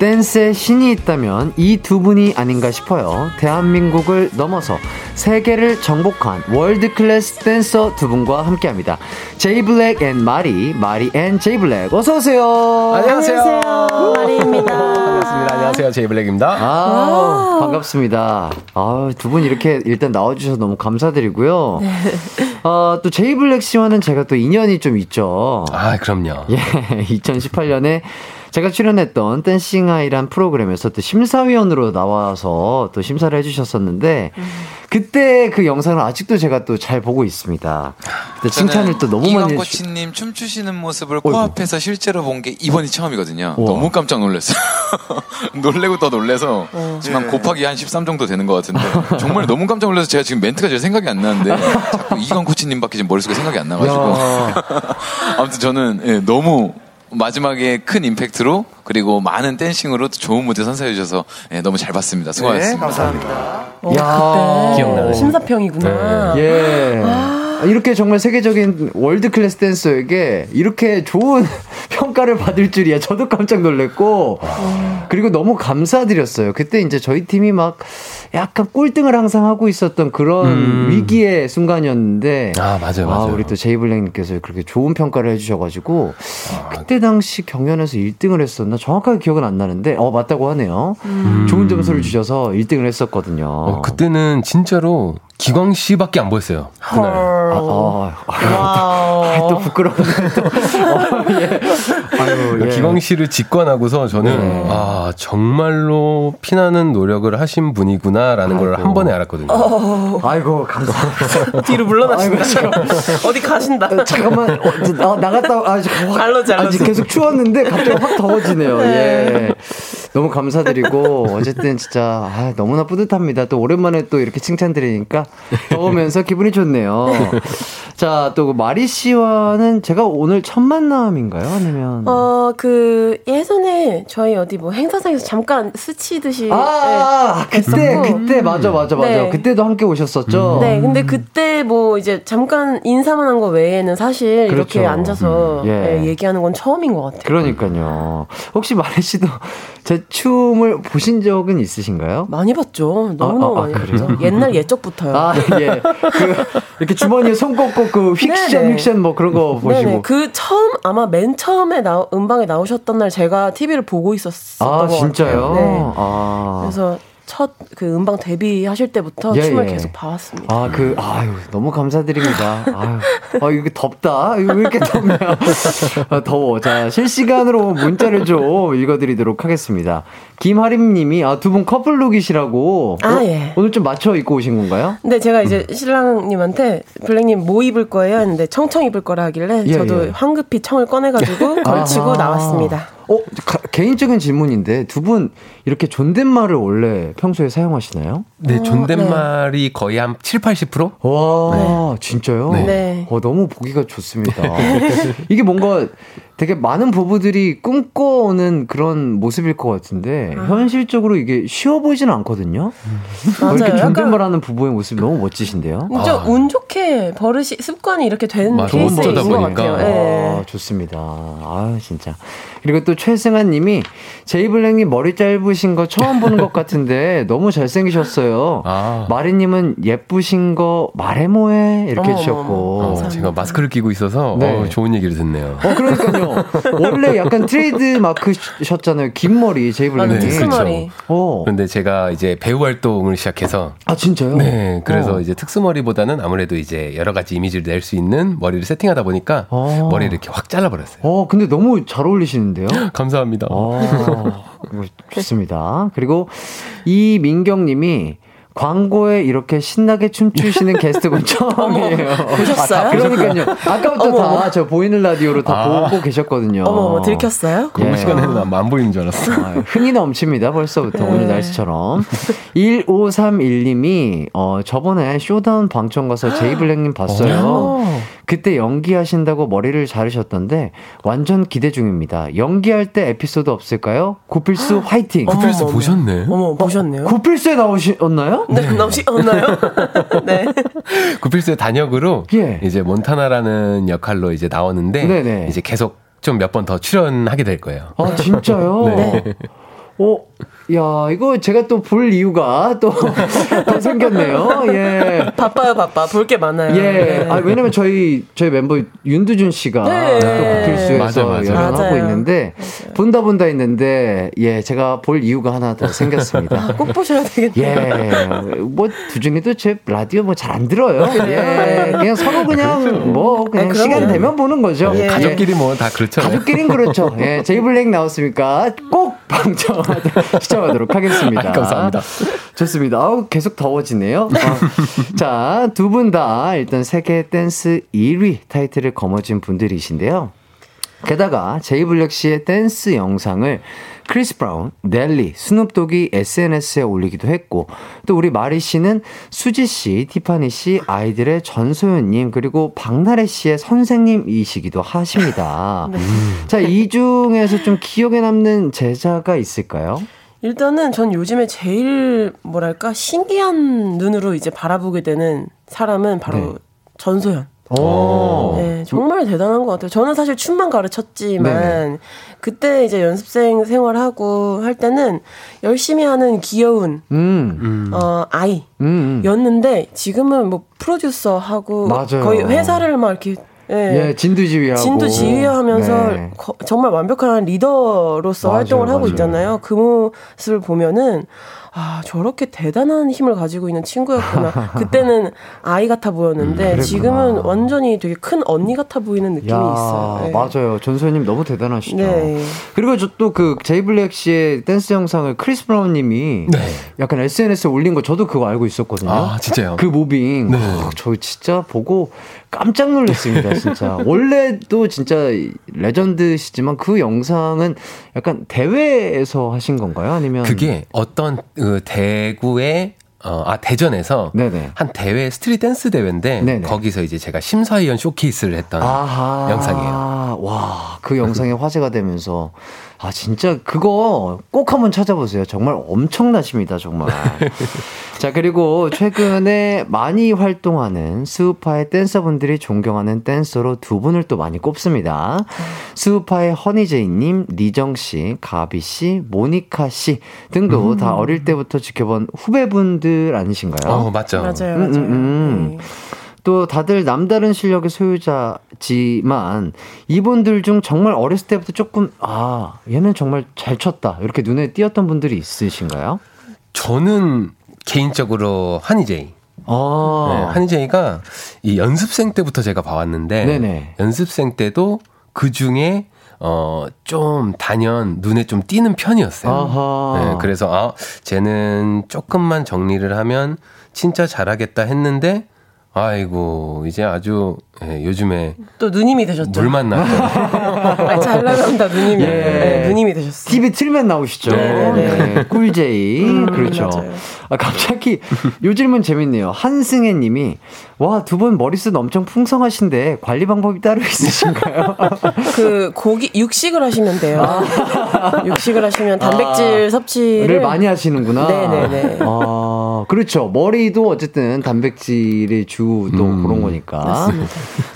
댄스에 신이 있다면 이 두 분이 아닌가 싶어요. 대한민국을 넘어서 세계를 정복한 world class 댄서 두 분과 함께 합니다. 제이 블랙 앤 마리, 마리 앤 제이 블랙. 어서오세요. 안녕하세요. 마리입니다. 반갑습니다. 안녕하세요. 제이 블랙입니다. 아, 반갑습니다. 아, 두 분 이렇게 일단 나와주셔서 너무 감사드리고요. 아, 또 제이 블랙 씨와는 제가 또 인연이 좀 있죠. 아, 그럼요. 예, 2018년에 제가 출연했던 댄싱 하이란 프로그램에서 또 심사위원으로 나와서 또 심사를 해주셨었는데 그때 그 영상을 아직도 제가 또 잘 보고 있습니다. 칭찬을 또 너무 많이 해주. 이광코치님 춤추시는 모습을 코앞에서 실제로 본 게 이번이 처음이거든요. 우와. 너무 깜짝 놀랐어요. 놀래고 또 놀래서 지금 한 곱하기 한 13 정도 되는 것 같은데 정말 너무 깜짝 놀라서 제가 지금 멘트가 잘 생각이 안 나는데 자꾸 이광코치님밖에 지금 머릿속에 생각이 안 나가지고 야, 아무튼 저는 예, 너무 마지막에 큰 임팩트로 그리고 많은 댄싱으로 또 좋은 무대 선사해 주셔서 예, 너무 잘 봤습니다. 수고하셨습니다. 야. 기억나요. 심사평이구나. 예. 이렇게 정말 세계적인 월드 클래스 댄서에게 이렇게 좋은 평가를 받을 줄이야. 저도 깜짝 놀랐고. 그리고 너무 감사드렸어요. 그때 이제 저희 팀이 막 약간 꼴등을 항상 하고 있었던 그런 음. 위기의 순간이었는데. 아, 맞아요, 아, 맞아요. 우리 또 제이블랙님께서 그렇게 좋은 평가를 해주셔가지고. 그때 당시 경연에서 1등을 했었나? 정확하게 기억은 안 나는데. 어, 맞다고 하네요. 좋은 점수를 주셔서 1등을 했었거든요. 어, 그때는 진짜로 기광 씨밖에 안 보였어요. 그날. 아, 아, 아, 또 부끄러운데 또. 어, 예. 아유, 예. 기광 씨를 직관하고서 저는 네. 아 정말로 피나는 노력을 하신 분이구나라는 걸. 한 번에 알았거든요. 아이고, 감사합니다. 뒤로 물러나신다. 어디 가신다. 어, 잠깐만, 어, 나, 나갔다, 아, 확, 알러지, 알러지. 아직 계속 추웠는데 갑자기 확 더워지네요. 예. 너무 감사드리고, 어쨌든 진짜, 아, 너무나 뿌듯합니다. 또 오랜만에 또 이렇게 칭찬드리니까 더우면서 기분이 좋네요. 자, 또그 마리 씨와는 제가 오늘 첫 만남인가요? 아니면. 어, 그, 예전에 저희 어디 뭐 행사장에서 잠깐 스치듯이. 아, 네, 그때, 뵀었고. 그때, 맞아, 맞아, 맞아. 네. 그때도 함께 오셨었죠? 네, 근데 그때 뭐 이제 잠깐 인사만 한 거 외에는 사실 그렇죠. 이렇게 앉아서 음, 예. 예, 얘기하는 건 처음인 것 같아요. 그러니까요. 혹시 마리 씨도 제 춤을 보신 적은 있으신가요? 많이 봤죠. 너무너무 아, 아, 많이 그래요? 봤죠. 옛날 예적부터요. 아, 예. 그, 이렇게 주머니에 손 꽂고 그 휙션. 휙션 뭐 그런 거 보시고. 네네. 그 처음 아마 맨 처음에 나, 음방에 나오셨던 날 제가 TV를 보고 있었었던 아, 것 진짜요? 네. 아. 그래서 첫 그 음방 데뷔하실 때부터 예, 춤을 예. 계속 봐왔습니다. 아, 그, 아유, 너무 감사드립니다. 아유, 아, 이거 덥다. 이거 왜 이렇게 덥냐. 아, 더워. 자, 실시간으로 문자를 좀 읽어드리도록 하겠습니다. 김하림 님이, 아, 두 분 커플룩이시라고. 아, 어, 예. 오늘 좀 맞춰 입고 오신 건가요? 근데 제가 이제 신랑님한테 블랙님 뭐 입을 거예요 했는데 청청 입을 거라 하길래 예, 저도 예. 황급히 청을 꺼내가지고 걸치고 아하. 나왔습니다. 어, 가- 개인적인 질문인데, 두 분 이렇게 존댓말을 원래 평소에 사용하시나요? 네, 존댓말이 거의 한 7, 80%? 와, 진짜요? 네. 어, 너무 보기가 좋습니다. 이게 뭔가 되게 많은 부부들이 꿈꿔오는 그런 모습일 것 같은데, 현실적으로 이게 쉬워 보이지는 않거든요? 어, 맞아요. 이렇게 약간- 존댓말 하는 부부의 모습이 너무 멋지신데요? 진짜 운 좋게 버릇이 습관이 이렇게 된 케이스인 것 보니까. 같아요. 예. 아, 좋습니다. 아, 진짜. 그리고 또 최승환 님이 제이블랙님 머리 짧으신 거 처음 보는 것 같은데 너무 잘생기셨어요. 아. 마리님은 예쁘신 거 말해 뭐해 이렇게 어머, 해주셨고. 어머, 어, 제가 마스크를 끼고 있어서 네. 어, 좋은 얘기를 듣네요. 어, 그러니까요. 원래 약간 트레이드 마크셨잖아요. 긴 머리, 맞아요. 제이블랙님. 네, 특수머리. 어. 그런데 제가 이제 배우 활동을 시작해서 아, 진짜요? 네, 그래서 어. 이제 특수머리보다는 아무래도 이제 여러 가지 이미지를 낼 수 있는 머리를 세팅하다 보니까 어. 머리를 이렇게 확 잘라버렸어요. 어, 근데 너무 잘 어울리시는데요? 감사합니다. 어, 좋습니다. 그리고 이민경 님이 광고에 이렇게 신나게 춤추시는 게스트분 처음이에요. 보셨어요? 아, 그러니까요. 아까부터 다. 저 보이는 라디오로 다 아. 보고 계셨거든요. 어머 어머 들켰어요? 공부 예. 시간에는 안 보이는 줄 알았어. 아, 흥이 넘칩니다. 벌써부터 오늘 네. 날씨처럼. 1531님이 어 저번에 쇼다운 방청 가서 제이블랙님 봤어요. 그때 연기하신다고 머리를 자르셨던데 완전 기대 중입니다. 연기할 때 에피소드 없을까요? 구필수 화이팅. 어머, 보셨네. 어머 보셨네요? 구필수에 나오셨나요? 네, 나오셨나요? 네. 구필스의 단역으로 예. 이제 몬타나라는 역할로 이제 나오는데 네네. 이제 계속 좀 몇 번 더 출연하게 될 거예요. 아 진짜요? 네. 어, 야 이거 제가 또 볼 이유가 또, 또 생겼네요. 예. 바빠요 바빠 볼 게 많아요. 예. 네. 아, 왜냐면 저희, 저희 멤버 윤두준 씨가 네. 또 맞아요, 맞아요. 열연하고 맞아요. 있는데, 본다 본다 했는데, 예, 제가 볼 이유가 하나 더 생겼습니다. 꼭 보셔야 되겠네요. 예, 뭐, 두준이도 제 라디오 뭐 잘 안 들어요. 예, 그냥 서로 그냥 뭐, 그냥 아, 시간 그럼요. 되면 보는 거죠. 예. 가족끼리 뭐 다 그렇잖아요. 가족끼린 그렇죠. 예, 제이블랙 나왔으니까 꼭 방청하도록, 시청하도록 하겠습니다. 아, 감사합니다. 좋습니다. 아우, 계속 더워지네요. 어. 자, 두 분 다 일단 세계 댄스 1위 타이틀을 거머쥔 분들이신데요. 게다가 제이블랙 씨의 댄스 영상을 크리스 브라운, 넬리, 스눕독이 SNS에 올리기도 했고 또 우리 마리 씨는 수지 씨, 티파니 씨, 아이들의 전소연 님 그리고 박나래 씨의 선생님이시기도 하십니다. 자, 이 중에서 좀 기억에 남는 제자가 있을까요? 일단은 전 요즘에 제일 뭐랄까 신기한 눈으로 이제 바라보게 되는 사람은 바로 네. 전소연. 오. 네, 정말 대단한 것 같아요. 저는 사실 춤만 가르쳤지만 네네. 그때 이제 연습생 생활하고 할 때는 열심히 하는 귀여운 음. 어, 아이. 음, 음. 였는데 지금은 뭐 프로듀서 하고 맞아요. 거의 회사를 막 이렇게 예, 예, 진두지휘하고. 진도 지휘하면서 네. 거- 정말 완벽한 리더로서 맞아요, 활동을 하고 맞아요. 있잖아요. 그 모습을 보면은 아 저렇게 대단한 힘을 가지고 있는 친구였구나. 그때는 아이 같아 보였는데 음. 지금은 완전히 되게 큰 언니 같아 보이는 느낌이 야, 있어요. 네. 맞아요. 전소연님 너무 대단하시죠. 네. 그리고 저 또 그 제이블랙 씨의 댄스 영상을 크리스 브라운 님이 네. 약간 SNS에 올린 거 저도 그거 알고 있었거든요. 아, 진짜요? 그 moving. 네. 아, 저 진짜 보고 깜짝 놀랐습니다, 진짜. 원래도 진짜 legend시지만 그 영상은 약간 대회에서 하신 건가요? 아니면 그게 어떤 그 대구의 어, 아 대전에서 네네. 한 대회 street 댄스 대회인데 네네. 거기서 이제 제가 심사위원 쇼케이스를 했던 아하. 영상이에요. 와, 그 영상이 화제가 되면서 아 진짜 그거 꼭 한번 찾아보세요. 정말 엄청나십니다, 정말. 자 그리고 최근에 많이 활동하는 스우파의 댄서분들이 존경하는 댄서로 두 분을 또 많이 꼽습니다. 스우파의 허니제이님, 리정 씨, 가비 씨, 모니카 씨 등도 다 어릴 때부터 지켜본 후배분들 아니신가요? 어 맞죠. 맞아요, 음, 맞아요. 음, 음. 네. 또 다들 남다른 실력의 소유자지만 이분들 중 정말 어렸을 때부터 조금 아 얘는 정말 잘 췄다 이렇게 눈에 띄었던 분들이 있으신가요? 저는 개인적으로 한이제이. 아. 네, 한이제이가 이 연습생 때부터 제가 봐왔는데 네네. 연습생 때도 그 중에 어, 좀 단연 눈에 좀 띄는 편이었어요. 네, 그래서 아, 쟤는 조금만 정리를 하면 진짜 잘하겠다 했는데 아이고 이제 아주 예, 요즘에 또 누님이 되셨죠. 물 만났죠. 아, 잘 나간다 누님이. 예. 네, 누님이 되셨어요. TV 틀면 나오시죠. 네네네. 네, 꿀제이. 음, 그렇죠. 맞아요. 아, 갑자기 요 질문 재밌네요. 한승혜 님이 와, 두 분 머리숱 엄청 풍성하신데 관리 방법이 따로 있으신가요? 그 고기 육식을 하시면 돼요. 육식을 하시면 단백질 섭취를 를 많이 하시는구나. 네네네. 아, 그렇죠. 머리도 어쨌든 단백질의 주도 음. 그런 거니까.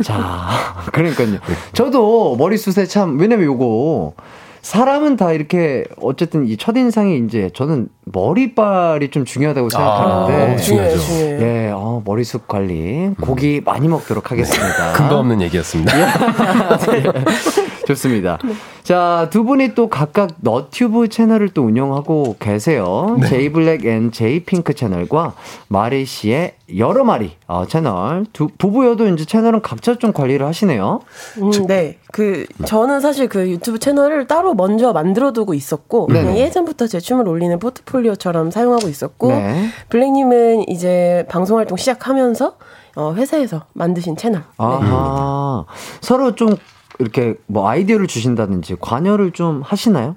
자, 그러니까요. 저도 머리숱에 참, 왜냐면 요거, 사람은 다 이렇게, 어쨌든 이 첫인상이 이제, 저는 머리빨이 좀 중요하다고 생각하는데. 아, 중요해요. 예, 어, 머리숱 관리. 고기 많이 먹도록 하겠습니다. 근거 없는 얘기였습니다. 좋습니다. 자, 두 분이 또 각각 너튜브 채널을 또 운영하고 계세요. 제이블랙 and 제이핑크 채널과 마리 씨의 여러 마리 어, 채널. 두, 부부여도 이제 채널은 각자 좀 관리를 하시네요. 음, 네. 그 저는 사실 그 유튜브 채널을 따로 먼저 만들어 두고 있었고. 그냥 예전부터 제 춤을 올리는 포트폴리오처럼 사용하고 있었고 네. 블랙님은 이제 방송 활동 시작하면서 어, 회사에서 만드신 채널. 네. 아하. 서로 좀 이렇게 뭐 아이디어를 주신다든지 관여를 좀 하시나요?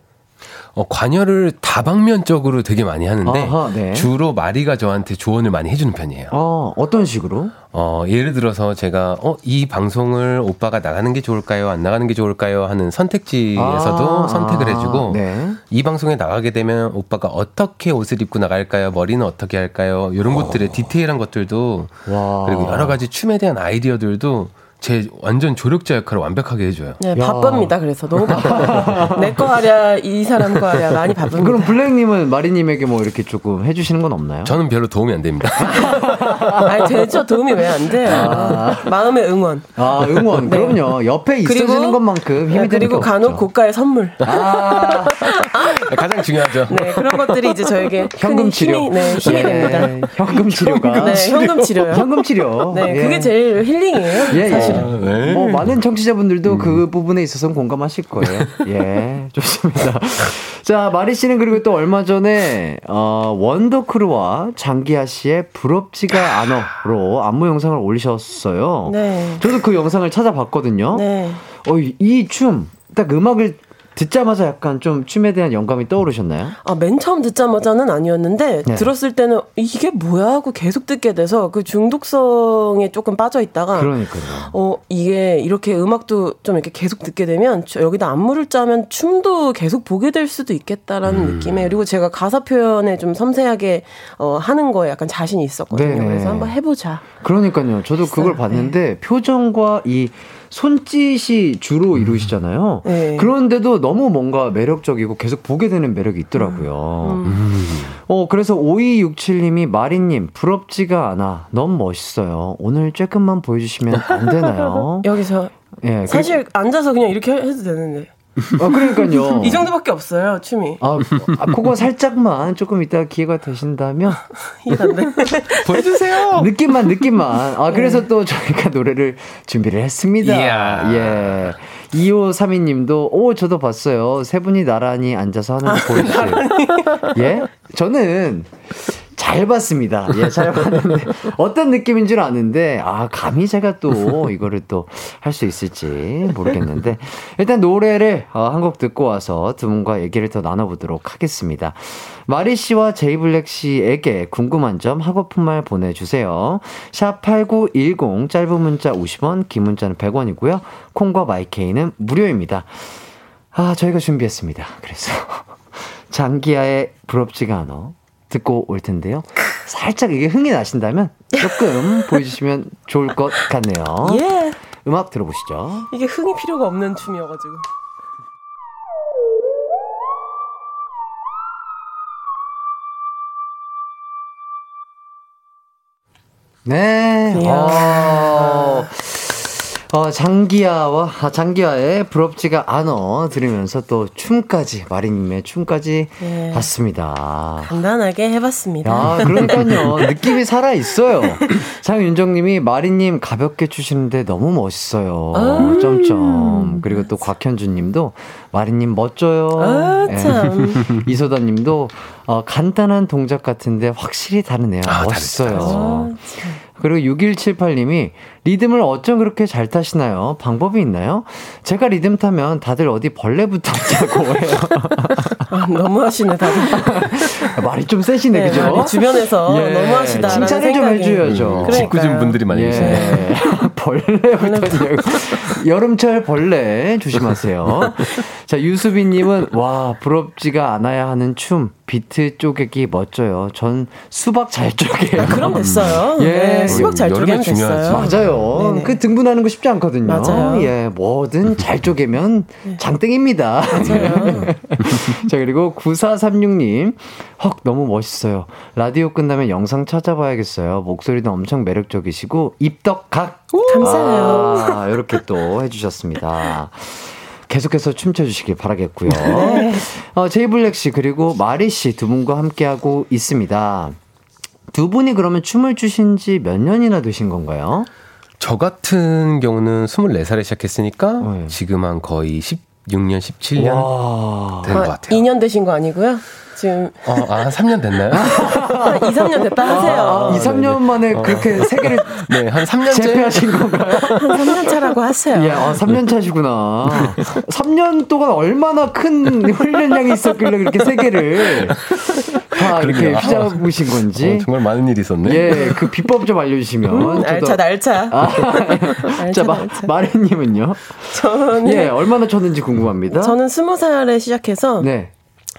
어, 관여를 다방면적으로 되게 많이 하는데 아하, 네. 주로 마리가 저한테 조언을 많이 해주는 편이에요. 어, 어떤 식으로? 어, 예를 들어서 제가 어, 이 방송을 오빠가 나가는 게 좋을까요? 안 나가는 게 좋을까요? 하는 선택지에서도 아, 선택을 해주고 네. 이 방송에 나가게 되면 오빠가 어떻게 옷을 입고 나갈까요? 머리는 어떻게 할까요? 이런 것들의 디테일한 것들도 와. 그리고 여러 가지 춤에 대한 아이디어들도 제 완전 조력자 역할을 완벽하게 해줘요. 네, 야. 바쁩니다. 그래서 너무 바빠요. 내거 하랴 이 사람 거 하랴 많이 바쁩니다. 그럼 블랙님은 마리님에게 뭐 이렇게 조금 해주시는 건 없나요? 저는 별로 도움이 안 됩니다. 아니 되죠. 도움이 왜 안 돼요? 마음의 응원. 아, 응원. 네. 그럼요. 옆에 그리고- 있어주는 것만큼 힘이 네, 되는 그리고 게 간혹 없죠. 고가의 선물. 아, 가장 중요하죠. 네, 그런 것들이 이제 저에게 큰 현금 치료. 힘이, 네, 힘이 네, 됩니다. 현금 치료가. 네, 현금 치료요. 현금 치료. 네, 예. 그게 제일 힐링이에요. 예, 예. 사실은. 네. 뭐 많은 청취자분들도 그 부분에 있어서는 공감하실 거예요. 예, 좋습니다. 자, 마리 씨는 그리고 또 얼마 전에 어, 원더크루와 장기하 씨의 부럽지가 않어로 안무 영상을 올리셨어요. 네. 저도 그 영상을 찾아봤거든요. 네. 어, 이 춤, 딱 음악을 듣자마자 약간 좀 춤에 대한 영감이 떠오르셨나요? 아, 맨 처음 듣자마자는 아니었는데 네. 들었을 때는 이게 뭐야 하고 계속 듣게 돼서 그 중독성에 조금 빠져 있다가 그러니까요. 어, 이게 이렇게 음악도 좀 이렇게 계속 듣게 되면 저 여기다 안무를 짜면 춤도 계속 보게 될 수도 있겠다라는 음. 느낌에 그리고 제가 가사 표현에 좀 섬세하게 어, 하는 거에 약간 자신이 있었거든요. 네네. 그래서 한번 해 보자. 그러니까요. 저도 그걸 봤는데 표정과 이 손짓이 주로 이루시잖아요. 네. 그런데도 너무 뭔가 매력적이고 계속 보게 되는 매력이 있더라고요. 어, 그래서 5267님이 마리님, 부럽지가 않아. 너무 멋있어요. 오늘 조금만 보여주시면 안 되나요? 여기서 예, 사실 앉아서 그냥 이렇게 해도 되는데 그, 어, 그러니까요. 이 정도밖에 없어요 춤이. 아, 아, 그거 살짝만 조금 이따 기회가 되신다면 안 돼. 보여주세요. 느낌만 느낌만. 아 그래서 또 저희가 노래를 준비를 했습니다. 이야. 예. 2532님도 오 저도 봤어요. 세 분이 나란히 앉아서 하는 거 보여주세요. 예? 저는 잘 봤습니다. 예, 잘 봤는데 어떤 느낌인 줄 아는데 아 감히 제가 또 이거를 또 할 수 있을지 모르겠는데 일단 노래를 어, 한곡 듣고 와서 두 분과 얘기를 더 나눠보도록 하겠습니다. 마리 씨와 제이블랙 씨에게 궁금한 점 하고픈 말 보내주세요. 샵 #8910 짧은 문자 50원, 긴 문자는 100원이고요. 콩과 마이케이는 무료입니다. 아 저희가 준비했습니다. 그래서 장기야의 부럽지가 않아 듣고 올 텐데요. 살짝 이게 흥이 나신다면 조금 보여주시면 좋을 것 같네요. 예. 음악 들어보시죠. 이게 흥이 필요가 없는 춤이어가지고. 네. 어, 어, 장기야와, 아, 장기야의 부럽지가 않어 들으면서 또 춤까지, 마리님의 춤까지 네. 봤습니다. 간단하게 해봤습니다. 아, 그러니까요. 느낌이 살아 있어요. 장윤정님이 마리님 가볍게 추시는데 너무 멋있어요. 아. 점점. 그리고 또 곽현주님도 마리님 멋져요. 아, 참. 예. 이소다님도 어, 간단한 동작 같은데 확실히 다르네요. 아, 멋있어요. 아, 그리고 6178님이 리듬을 어쩜 그렇게 잘 타시나요? 방법이 있나요? 제가 리듬 타면 다들 어디 벌레 붙었냐고 해요. 아, 너무하시네 다들. 말이 좀 세시네, 네, 그죠? 주변에서 너무하시다. 칭찬을 좀 해줘야죠. 그러니까요. 짓궂은 분들이 많이 계시네. 예. 벌레부터 여름철 벌레 조심하세요. 자, 유수빈님은 와 부럽지가 않아야 하는 춤 비트 쪼개기 멋져요. 전 수박 잘 쪼개요. 그럼 됐어요. 예. 네, 수박 잘 쪼개면 됐어요. 중요하지. 맞아요. 네네. 그 등분하는 거 쉽지 않거든요. 맞아요. 예, 뭐든 잘 쪼개면 장땡입니다. 맞아요. 자, 그리고 9436님. 헉, 너무 멋있어요. 라디오 끝나면 영상 찾아봐야겠어요. 목소리도 엄청 매력적이시고, 입덕각. 감사해요. 아, 이렇게 또 해주셨습니다. 계속해서 춤춰주시길 바라겠고요. 네. 어, 제이블랙 씨, 그리고 마리 씨 두 분과 함께하고 있습니다. 두 분이 그러면 춤을 추신 지 몇 년이나 되신 건가요? 저 같은 경우는 24살에 시작했으니까 네. 지금 한 거의 16년, 17년 와. 된것 같아요. 2년 되신 거 아니고요? 지금 어, 아, 한 3년 됐나요? 한 2, 3년 됐다 하세요. 2, 3년 만에 그렇게 세 개를 네, 한 3년째. 재패하신 건가요? 한 3년 차라고 하세요. 예, 아, 3년 차시구나. 3년 동안 얼마나 큰 훈련량이 있었길래 그렇게 세 개를 다 이렇게 그러게요. 휘잡으신 건지. 어, 정말 많은 일이 있었네. 예, 그 비법 좀 알려주시면. 음, 저도- 날차 날차. 아, 날차 자, 마, 날차. 마리님은요? 저는 예, 얼마나 쳤는지 궁금합니다. 저는 스무 살에 시작해서 네.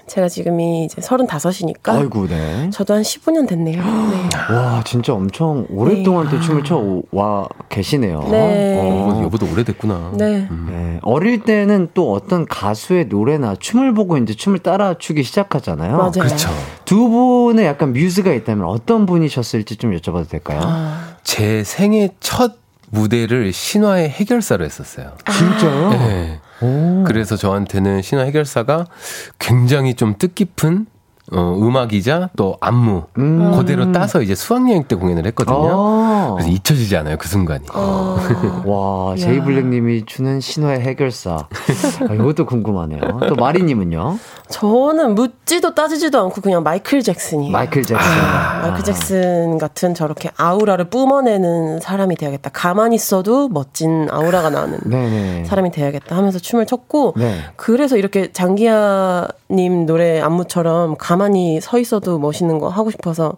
제가 지금이 이제 서른다섯이니까 아이고, 네. 저도 한 15년 됐네요. 네. 와, 진짜 엄청 오랫동안 또 춤을 춰와 계시네요. 네. 어, 여보도 오래됐구나. 네. 네, 어릴 때는 또 어떤 가수의 노래나 춤을 보고 이제 춤을 따라 추기 시작하잖아요. 맞아요. 그렇죠. 두 분의 약간 뮤즈가 있다면 어떤 분이셨을지 좀 여쭤봐도 될까요? 아, 제 생애 첫 무대를 신화의 해결사로 했었어요. 진짜요? 네. 그래서 저한테는 신화 해결사가 굉장히 좀 뜻깊은 어, 음악이자 또 안무 음. 그대로 따서 이제 수학여행 때 공연을 했거든요. 아. 그래서 잊혀지지 않아요 그 순간이. 어. 와, 제이블랙님이 추는 신화의 해결사. 아, 이것도 궁금하네요. 또 마리님은요? 저는 묻지도 따지지도 않고 그냥 마이클 잭슨이에요. 마이클 잭슨. 마이클 잭슨 같은 저렇게 아우라를 뿜어내는 사람이 돼야겠다. 가만히 있어도 멋진 아우라가 나는 네네. 사람이 돼야겠다 하면서 춤을 췄고 네. 그래서 이렇게 장기하님 노래 안무처럼 가만 히 서 있어도 멋있는 거 하고 싶어서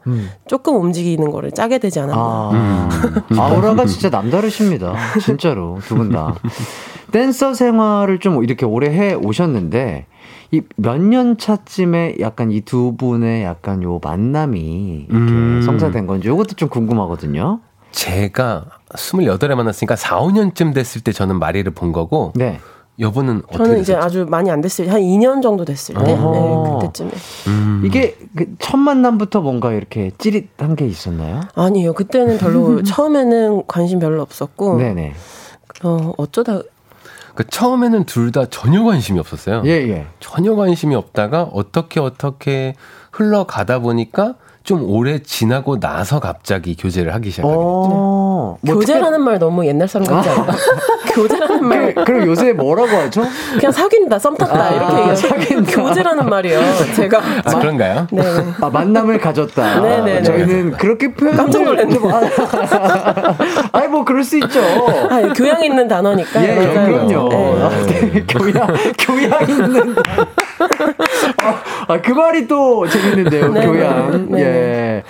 조금 움직이는 거를 짜게 되지 않았나. 아, 아우라가 진짜 남다르십니다. 진짜로, 두 분 다. 댄서 생활을 좀 이렇게 오래 해 오셨는데, 이 몇 년 차쯤에 약간 이 두 분의 약간 요 만남이 이렇게 음. 성사된 건지 이것도 좀 궁금하거든요. 제가 28에 만났으니까 4, 5년쯤 됐을 때 저는 마리를 본 거고 네. 여보는 어떻게 저는 이제 됐었죠? 아주 많이 안 됐을 때, 한 2년 정도 됐을 때. 네, 그때쯤에. 음. 이게 그 첫 만남부터 뭔가 이렇게 찌릿한 게 있었나요? 아니요, 그때는 별로, 처음에는 관심 별로 없었고, 네네. 어, 어쩌다, 그 처음에는 둘 다 전혀 관심이 없었어요. 예, 예. 전혀 관심이 없다가 어떻게 어떻게 흘러가다 보니까 좀 오래 지나고 나서 갑자기 교제를 하기 시작하게. 어, 뭐 교제라는 말 너무 옛날 사람 같지 않아? 교제라는 말, 특별- 그, 그럼 요새 뭐라고 하죠? 그냥 사귄다, 썸 탔다, 이렇게 얘기해요. 사귄다. 교제라는 말이요. 제가. 아, 그런가요? 네. 아, 만남을 가졌다. 네네네. 저희는 그렇게 표현 깜짝 놀랐네. 아니, 뭐, 그럴 수 있죠. 아, 교양 있는 단어니까. 예, 맞아요. 그럼요. 네. 아, 네, 교양, 교양 있는. 아, 그 말이 또 재밌는데요, 네, 교양. 네, 네. 예.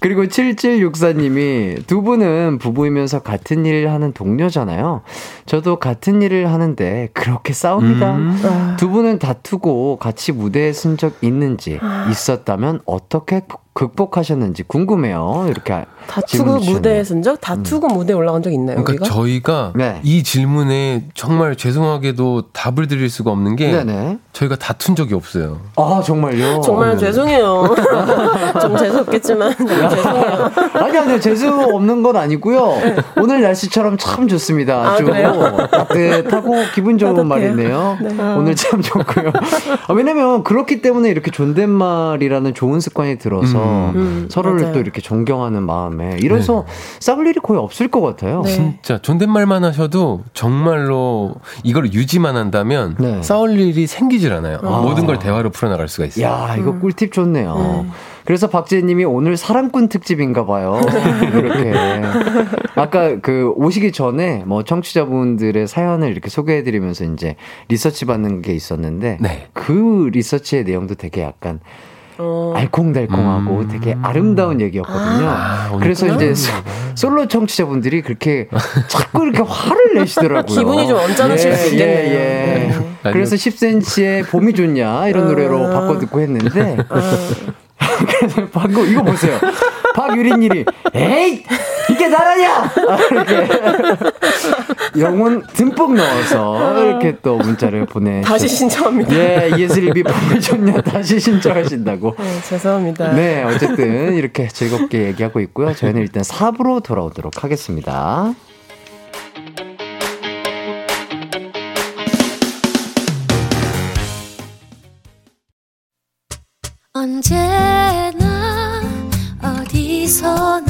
그리고 7764님이 두 분은 부부이면서 같은 일을 하는 동료잖아요. 저도 같은 일을 하는데 그렇게 싸웁니다. 아. 두 분은 다투고 같이 무대에 쓴 적 있는지 있었다면 어떻게 극- 극복하셨는지 궁금해요. 이렇게 다투고. 무대에 쓴 적? 다투고 무대에 올라간 적 있나요? 그러니까 우리가? 저희가 네. 이 질문에 정말 죄송하게도 답을 드릴 수가 없는 게 네네. 저희가 다툰 적이 없어요. 아 정말요? 정말 죄송해요. 좀 재수 없겠지만 죄송해요. 아니 아니요 재수 없는 건 아니고요. 오늘 날씨처럼 참 좋습니다. 아, 아주 그래요? 따뜻하고 기분 좋은 따뜻해요? 말이네요. 네. 오늘 참 좋고요. 아, 왜냐면 그렇기 때문에 이렇게 존댓말이라는 좋은 습관이 들어서 음, 서로를 맞아요. 또 이렇게 존경하는 마음에 이래서 싸울 일이 거의 없을 것 같아요. 네. 진짜 존댓말만 하셔도 정말로 이걸 유지만 한다면 네. 싸울 일이 생기 질 않아요. 모든 걸 대화로 풀어나갈 수가 있어요. 야, 이거 음. 꿀팁 좋네요. 네. 그래서 박재님이 오늘 사랑꾼 특집인가 봐요. 이렇게. 아까 그 오시기 전에 뭐 청취자분들의 사연을 이렇게 소개해드리면서 이제 리서치 받는 게 있었는데 네. 그 리서치의 내용도 되게 약간 어, 알콩달콩하고 음. 되게 아름다운 얘기였거든요. 아, 그래서 이제 소- 솔로 청취자분들이 그렇게 자꾸 이렇게 화를 내시더라고요. 기분이 좀 언짢으실 예, 수 있겠네요. 예, 예. 네. 그래서 10cm의 봄이 좋냐 이런 노래로 아. 바꿔 듣고 했는데 아, 그래서 방금 이거 보세요. 박유린님이 에이 이게 나라냐 이렇게 영혼 듬뿍 넣어서 이렇게 또 문자를 보내. 다시 신청합니다. 예 예슬비 봄이 좋냐 다시 신청하신다고. 네, 죄송합니다. 네, 어쨌든 이렇게 즐겁게 얘기하고 있고요. 저희는 일단 4부로 돌아오도록 하겠습니다. 언제나 어디서나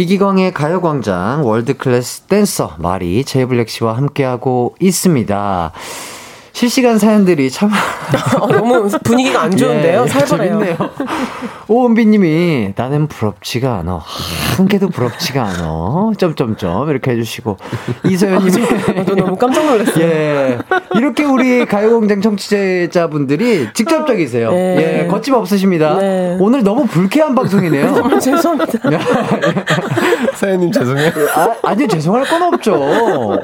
이기광의 가요광장 월드클래스 댄서 마리 제이블랙 씨와 함께하고 있습니다. 실시간 사연들이 참 어, 너무 분위기가 안 좋은데요? 예, 살벌해요. 재밌네요. 오은비님이 나는 부럽지가 않아 한 개도 부럽지가 않아 점점점 이렇게 해주시고 이서연님이 저도 너무 깜짝 놀랐어요. 예 이렇게 우리 가요공장 청취자분들이 직접적이세요. 네. 예 거침 없으십니다. 네. 오늘 너무 불쾌한 방송이네요. 정말 죄송합니다. 사연님 죄송해요. 아, 아니 죄송할 건 없죠.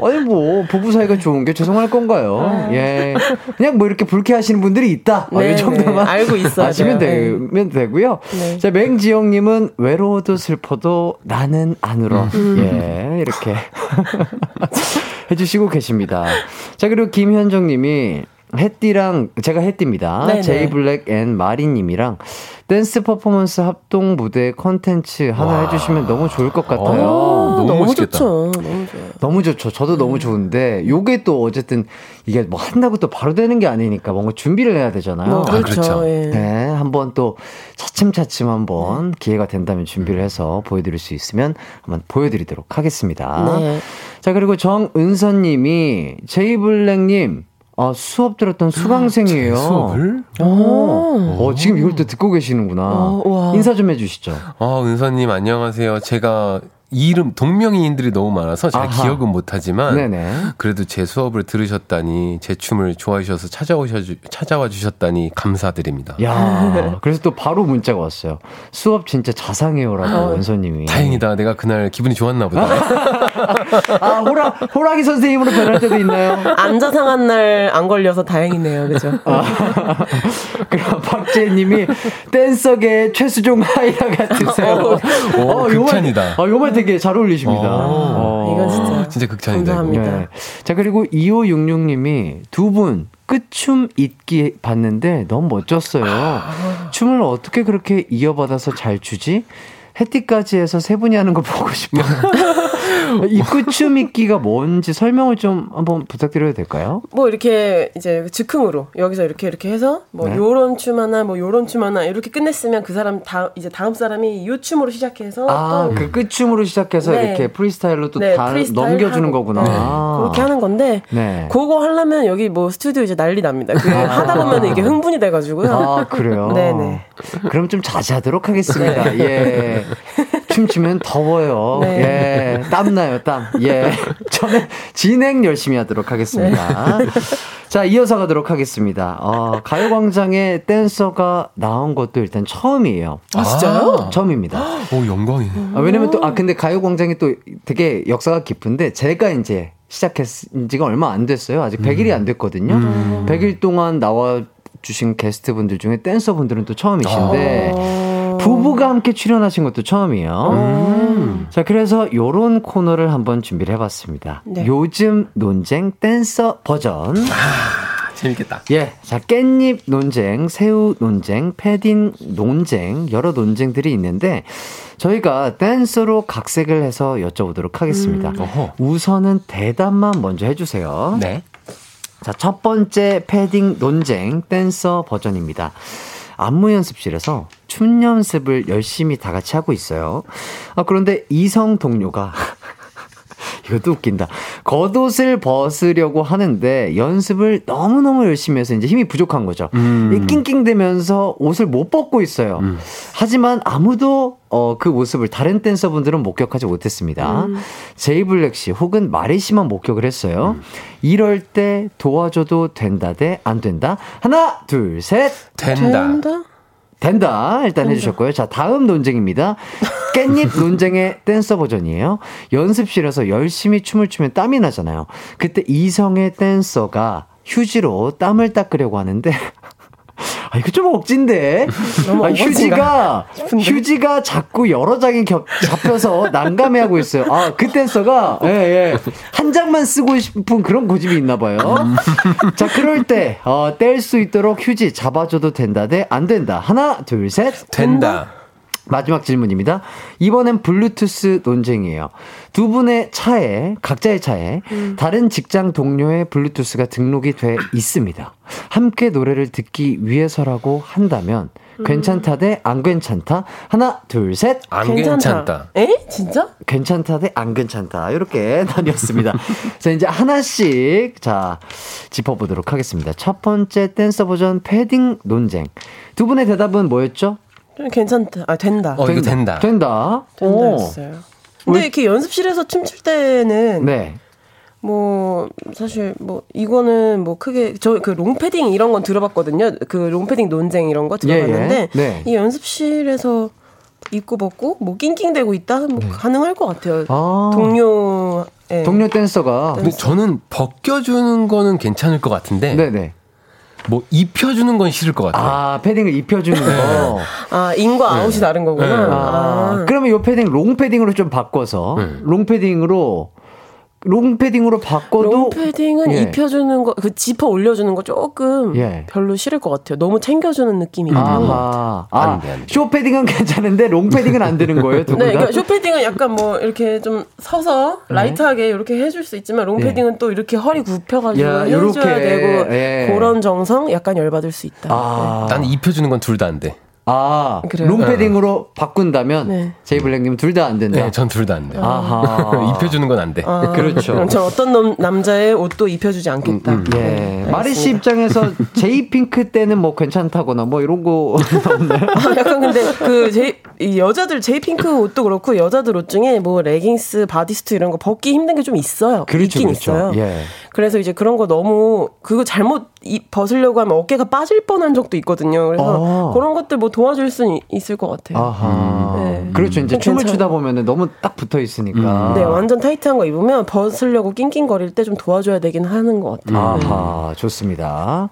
아니 뭐 부부 사이가 좋은 게 죄송할 건가요? 예, 그냥 뭐 이렇게 불쾌하시는 분들이 있다. 아, 네, 이 정도만 네. 알고 있어야 아시면 돼요. 되면 되고요. 네. 자 맹지영님은 외로워도 슬퍼도 나는 안 울어. 음. 예, 이렇게 해주시고 계십니다. 자 그리고 김현정님이 햇띠랑 제가 햇띠입니다. 네네. 제이 블랙 and 마리님이랑 댄스 퍼포먼스 합동 무대 컨텐츠 하나 해주시면 너무 좋을 것 같아요. 어, 너무 멋있겠다. 좋죠. 너무 좋아요. 너무 좋죠. 저도 너무 좋은데 요게 또 어쨌든 이게 뭐 한다고 또 바로 되는 게 아니니까 뭔가 준비를 해야 되잖아요. 어, 그렇죠. 그렇죠. 예. 네, 한번 또 차츰차츰 한번 기회가 된다면 준비를 해서 보여드릴 수 있으면 한번 보여드리도록 하겠습니다. 네. 자 그리고 정은서님이 제이블랙님 어, 수업 들었던 수강생이에요. 수업을? 어, 어, 지금 이걸 또 듣고 계시는구나. 어, 와. 인사 좀 해주시죠. 아, 은서님 안녕하세요. 제가 이름 동명이인들이 너무 많아서 잘 아하. 기억은 못하지만 네네. 그래도 제 수업을 들으셨다니 제 춤을 좋아해 주셔서 찾아오셔 찾아와 주셨다니 감사드립니다. 야, 그래서 또 바로 문자가 왔어요. 수업 진짜 자상해요라고 은서님이. 다행이다. 내가 그날 기분이 좋았나 보다. 아, 호라, 호랑이 선생님으로 변할 때도 있나요? 앉아 상한 날 안 걸려서 다행이네요. 그죠? 아. 그럼 박재님이 댄서계 최수종 하이라 같으세요. 오, 극찬이다. 아, 요말 되게 잘 어울리십니다. 어. 어. 이건 진짜 진짜 극찬이다. 감사합니다. 네. 자, 그리고 2566님이 두분 끝춤 잇기 봤는데 너무 멋졌어요. 춤을 어떻게 그렇게 이어받아서 잘 추지? 해띠까지 해서 세 분이 하는 거 보고 싶어요. 이 꾸추미끼가 뭔지 설명을 좀 한번 부탁드려도 될까요? 뭐 이렇게 이제 즉흥으로 여기서 이렇게 이렇게 해서 뭐 네. 요런 춤 하나 뭐 요런 춤 하나 이렇게 끝냈으면 그 사람 다 이제 다음 사람이 요 춤으로 시작해서 아, 또그 끝춤으로 시작해서 네. 이렇게 프리스타일로 또 네, 다 프리스타일 넘겨주는 하고. 거구나. 네, 그렇게 하는 건데 네. 그거 하려면 여기 뭐 스튜디오 이제 난리 납니다. 그 아. 하다 보면 이게 흥분이 돼가지고요. 아, 그래요? 네네. 그럼 좀 자제하도록 하겠습니다. 예. 춤추면 더워요. 네. 예. 땀나요, 땀. 예. 저는 진행 열심히 하도록 하겠습니다. 자, 이어서 가도록 하겠습니다. 어, 가요광장에 댄서가 나온 것도 일단 처음이에요. 아, 진짜요? 처음입니다. 오, 영광이네. 아, 왜냐면 또, 아, 근데 가요광장이 또 되게 역사가 깊은데 제가 이제 시작했은 지가 얼마 안 됐어요. 아직 100일이 안 됐거든요. 100일 동안 나와 주신 게스트분들 중에 댄서분들은 또 처음이신데 부부가 함께 출연하신 것도 처음이에요. 자, 그래서 요런 코너를 한번 준비를 해봤습니다. 네. 요즘 논쟁 댄서 버전. 재밌겠다. 예. 자, 깻잎 논쟁, 새우 논쟁, 패딩 논쟁, 여러 논쟁들이 있는데, 저희가 댄서로 각색을 해서 여쭤보도록 하겠습니다. 어허. 우선은 대답만 먼저 해주세요. 네. 자, 첫 번째 패딩 논쟁 댄서 버전입니다. 안무 연습실에서 춤 연습을 열심히 다 같이 하고 있어요. 아, 그런데 이성 동료가 이것도 웃긴다. 겉옷을 벗으려고 하는데 연습을 너무너무 열심히 해서 이제 힘이 부족한 거죠. 이 낑낑대면서 옷을 못 벗고 있어요. 하지만 아무도 어, 그 모습을 다른 댄서분들은 목격하지 못했습니다. 제이블랙 씨 혹은 마리 씨만 목격을 했어요. 이럴 때 도와줘도 된다 대 안 된다. 하나, 둘, 셋. 된다. 된다? 된다. 일단 해주셨고요. 자, 다음 논쟁입니다. 깻잎 논쟁의 댄서 버전이에요. 연습실에서 열심히 춤을 추면 땀이 나잖아요. 그때 이성의 댄서가 휴지로 땀을 닦으려고 하는데, 아, 이거 좀 억진데? 아, 휴지가, 휴지가 자꾸 여러 장이 겹, 잡혀서 난감해하고 있어요. 아, 그 댄서가, 예, 예. 한 장만 쓰고 싶은 그런 고집이 있나 봐요. 자, 그럴 때, 어, 뗄 수 있도록 휴지 잡아줘도 된다 대 안 된다. 하나, 둘, 셋. 된다. 마지막 질문입니다. 이번엔 블루투스 논쟁이에요. 두 분의 차에, 각자의 차에 다른 직장 동료의 블루투스가 등록이 돼 있습니다. 함께 노래를 듣기 위해서라고 한다면 괜찮다 대 안 괜찮다. 하나, 둘, 셋. 안 괜찮다. 에? 진짜? 괜찮다 대 안 괜찮다. 이렇게 나뉘었습니다. 자, 이제 하나씩 자, 짚어보도록 하겠습니다. 첫 번째 댄서 버전 패딩 논쟁. 두 분의 대답은 뭐였죠? 좀 괜찮다. 아 된다. 어, 이거 된다. 된다. 오. 된다였어요. 근데 이렇게 연습실에서 춤출 때는 네. 뭐 사실 뭐 이거는 뭐 크게 저 그 롱패딩 이런 건 들어봤거든요. 그 롱패딩 논쟁 이런 거 들어봤는데 예, 예. 네. 이 연습실에서 입고 벗고 뭐 낑낑대고 있다 뭐 가능할 것 같아요. 네. 아. 동료 예. 동료 댄서가 근데 저는 벗겨주는 거는 괜찮을 것 같은데 네네. 뭐 입혀주는 건 싫을 것 같아요. 아 패딩을 입혀주는 거. 아 in과 out이 다른 거구나. 네. 아, 아. 그러면 요 패딩 롱 패딩으로 좀 바꿔서 네. 롱 패딩으로 롱 패딩으로 바꿔도 롱패딩은 예. 입혀주는 거, 그 지퍼 올려주는 거 조금 예. 별로 싫을 것 같아요. 너무 챙겨주는 느낌이 있는 것 같아요. 아하. 아, 안 돼, 안 돼. 쇼 패딩은 괜찮은데 롱 패딩은 안 되는 거예요, 두분 네, 다? 그러니까 쇼패딩은 약간 뭐 이렇게 좀 서서 네. light하게 이렇게 해줄 수 있지만 롱패딩은 또 이렇게 허리 굽혀가지고 야, 해줘야 되고 예. 그런 정성 약간 열받을 수 있다. 아, 나는 입혀주는 건 둘 다 안 돼. 아, 그래요? 롱 패딩으로 바꾼다면 네. 제이 블랙님 둘 다 안 된다. 네, 전 둘 다 안 돼. 아하. 입혀주는 건 안 돼. 아, 그렇죠. 그럼 전 어떤 놈- 남자의 옷도 입혀주지 않겠다. 음, 음. 예. 네, 마리 씨. 입장에서 제이핑크 때는 뭐 괜찮다거나 뭐 이런 거 없나요? 아, 약간 근데 그 제이, 이 여자들 제이핑크 옷도 그렇고 여자들 옷 중에 뭐 레깅스, bodysuit 이런 거 벗기 힘든 게 좀 있어요. 그렇죠, 있긴 그렇죠. 있어요. 예. 그래서 이제 그런 거 너무 그거 잘못 이- 벗으려고 하면 어깨가 빠질 뻔한 적도 있거든요. 그래서 아. 그런 것들 뭐 도와줄 수 있을 것 같아요. 아하. 네. 그렇죠. 이제 좀 춤을 괜찮아요. 추다 보면은 너무 딱 붙어 있으니까. 네, 완전 타이트한 거 입으면 벗으려고 낑낑거릴 때 좀 도와줘야 되긴 하는 것 같아요. 네. 아하, 좋습니다.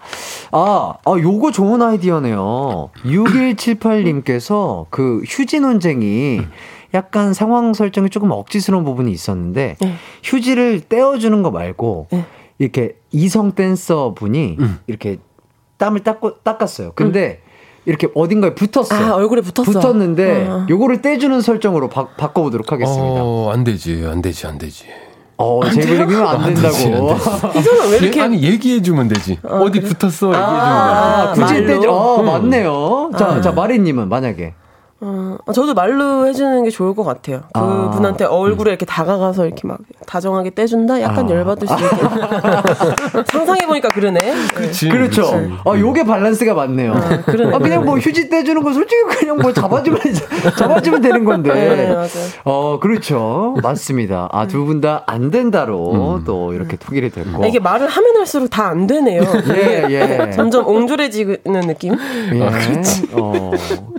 아, 아, 요거 좋은 아이디어네요. 6178님께서 그 휴지 논쟁이 약간 상황 설정이 조금 억지스러운 부분이 있었는데, 네. 휴지를 떼어주는 거 말고, 네. 이렇게 이성 댄서 분이 이렇게 땀을 닦고, 닦았어요. 근데 이렇게 어딘가에 붙었어. 아, 얼굴에 붙었어. 붙었는데 어. 요거를 떼주는 설정으로 바, 바꿔보도록 하겠습니다. 어, 안 되지, 안 되지, 안 되지. 어, 제이블링이면 안 안 된다고. 안 되지. 이 사람 왜 이렇게 예, 아니 얘기해주면 되지. 어, 디 붙었어 얘기해주면 돼. 아, 굳이? 떼줘. 어, 음. 맞네요. 자, 자, 마리님은 만약에. 어, 저도 말로 해주는 게 좋을 것 같아요. 아. 그분한테 얼굴에 이렇게 다가가서 이렇게 막 다정하게 떼준다? 약간 아. 열받을 수 있게. 상상해보니까 그러네. 그치, 그렇죠. 그치. 어, 요게 밸런스가 맞네요. 아, 그러네. 그냥 뭐 휴지 떼주는 거 솔직히 그냥 뭐 잡아주면, 잡아주면 되는 건데. 네, 맞아요. 어, 그렇죠. 맞습니다. 아, 두 분 다 안 된다로 음. 또 이렇게 통일이 됐고. 이게 말을 하면 할수록 다 안 되네요. 예, 예. 점점 옹졸해지는 느낌? 예. 아, 어,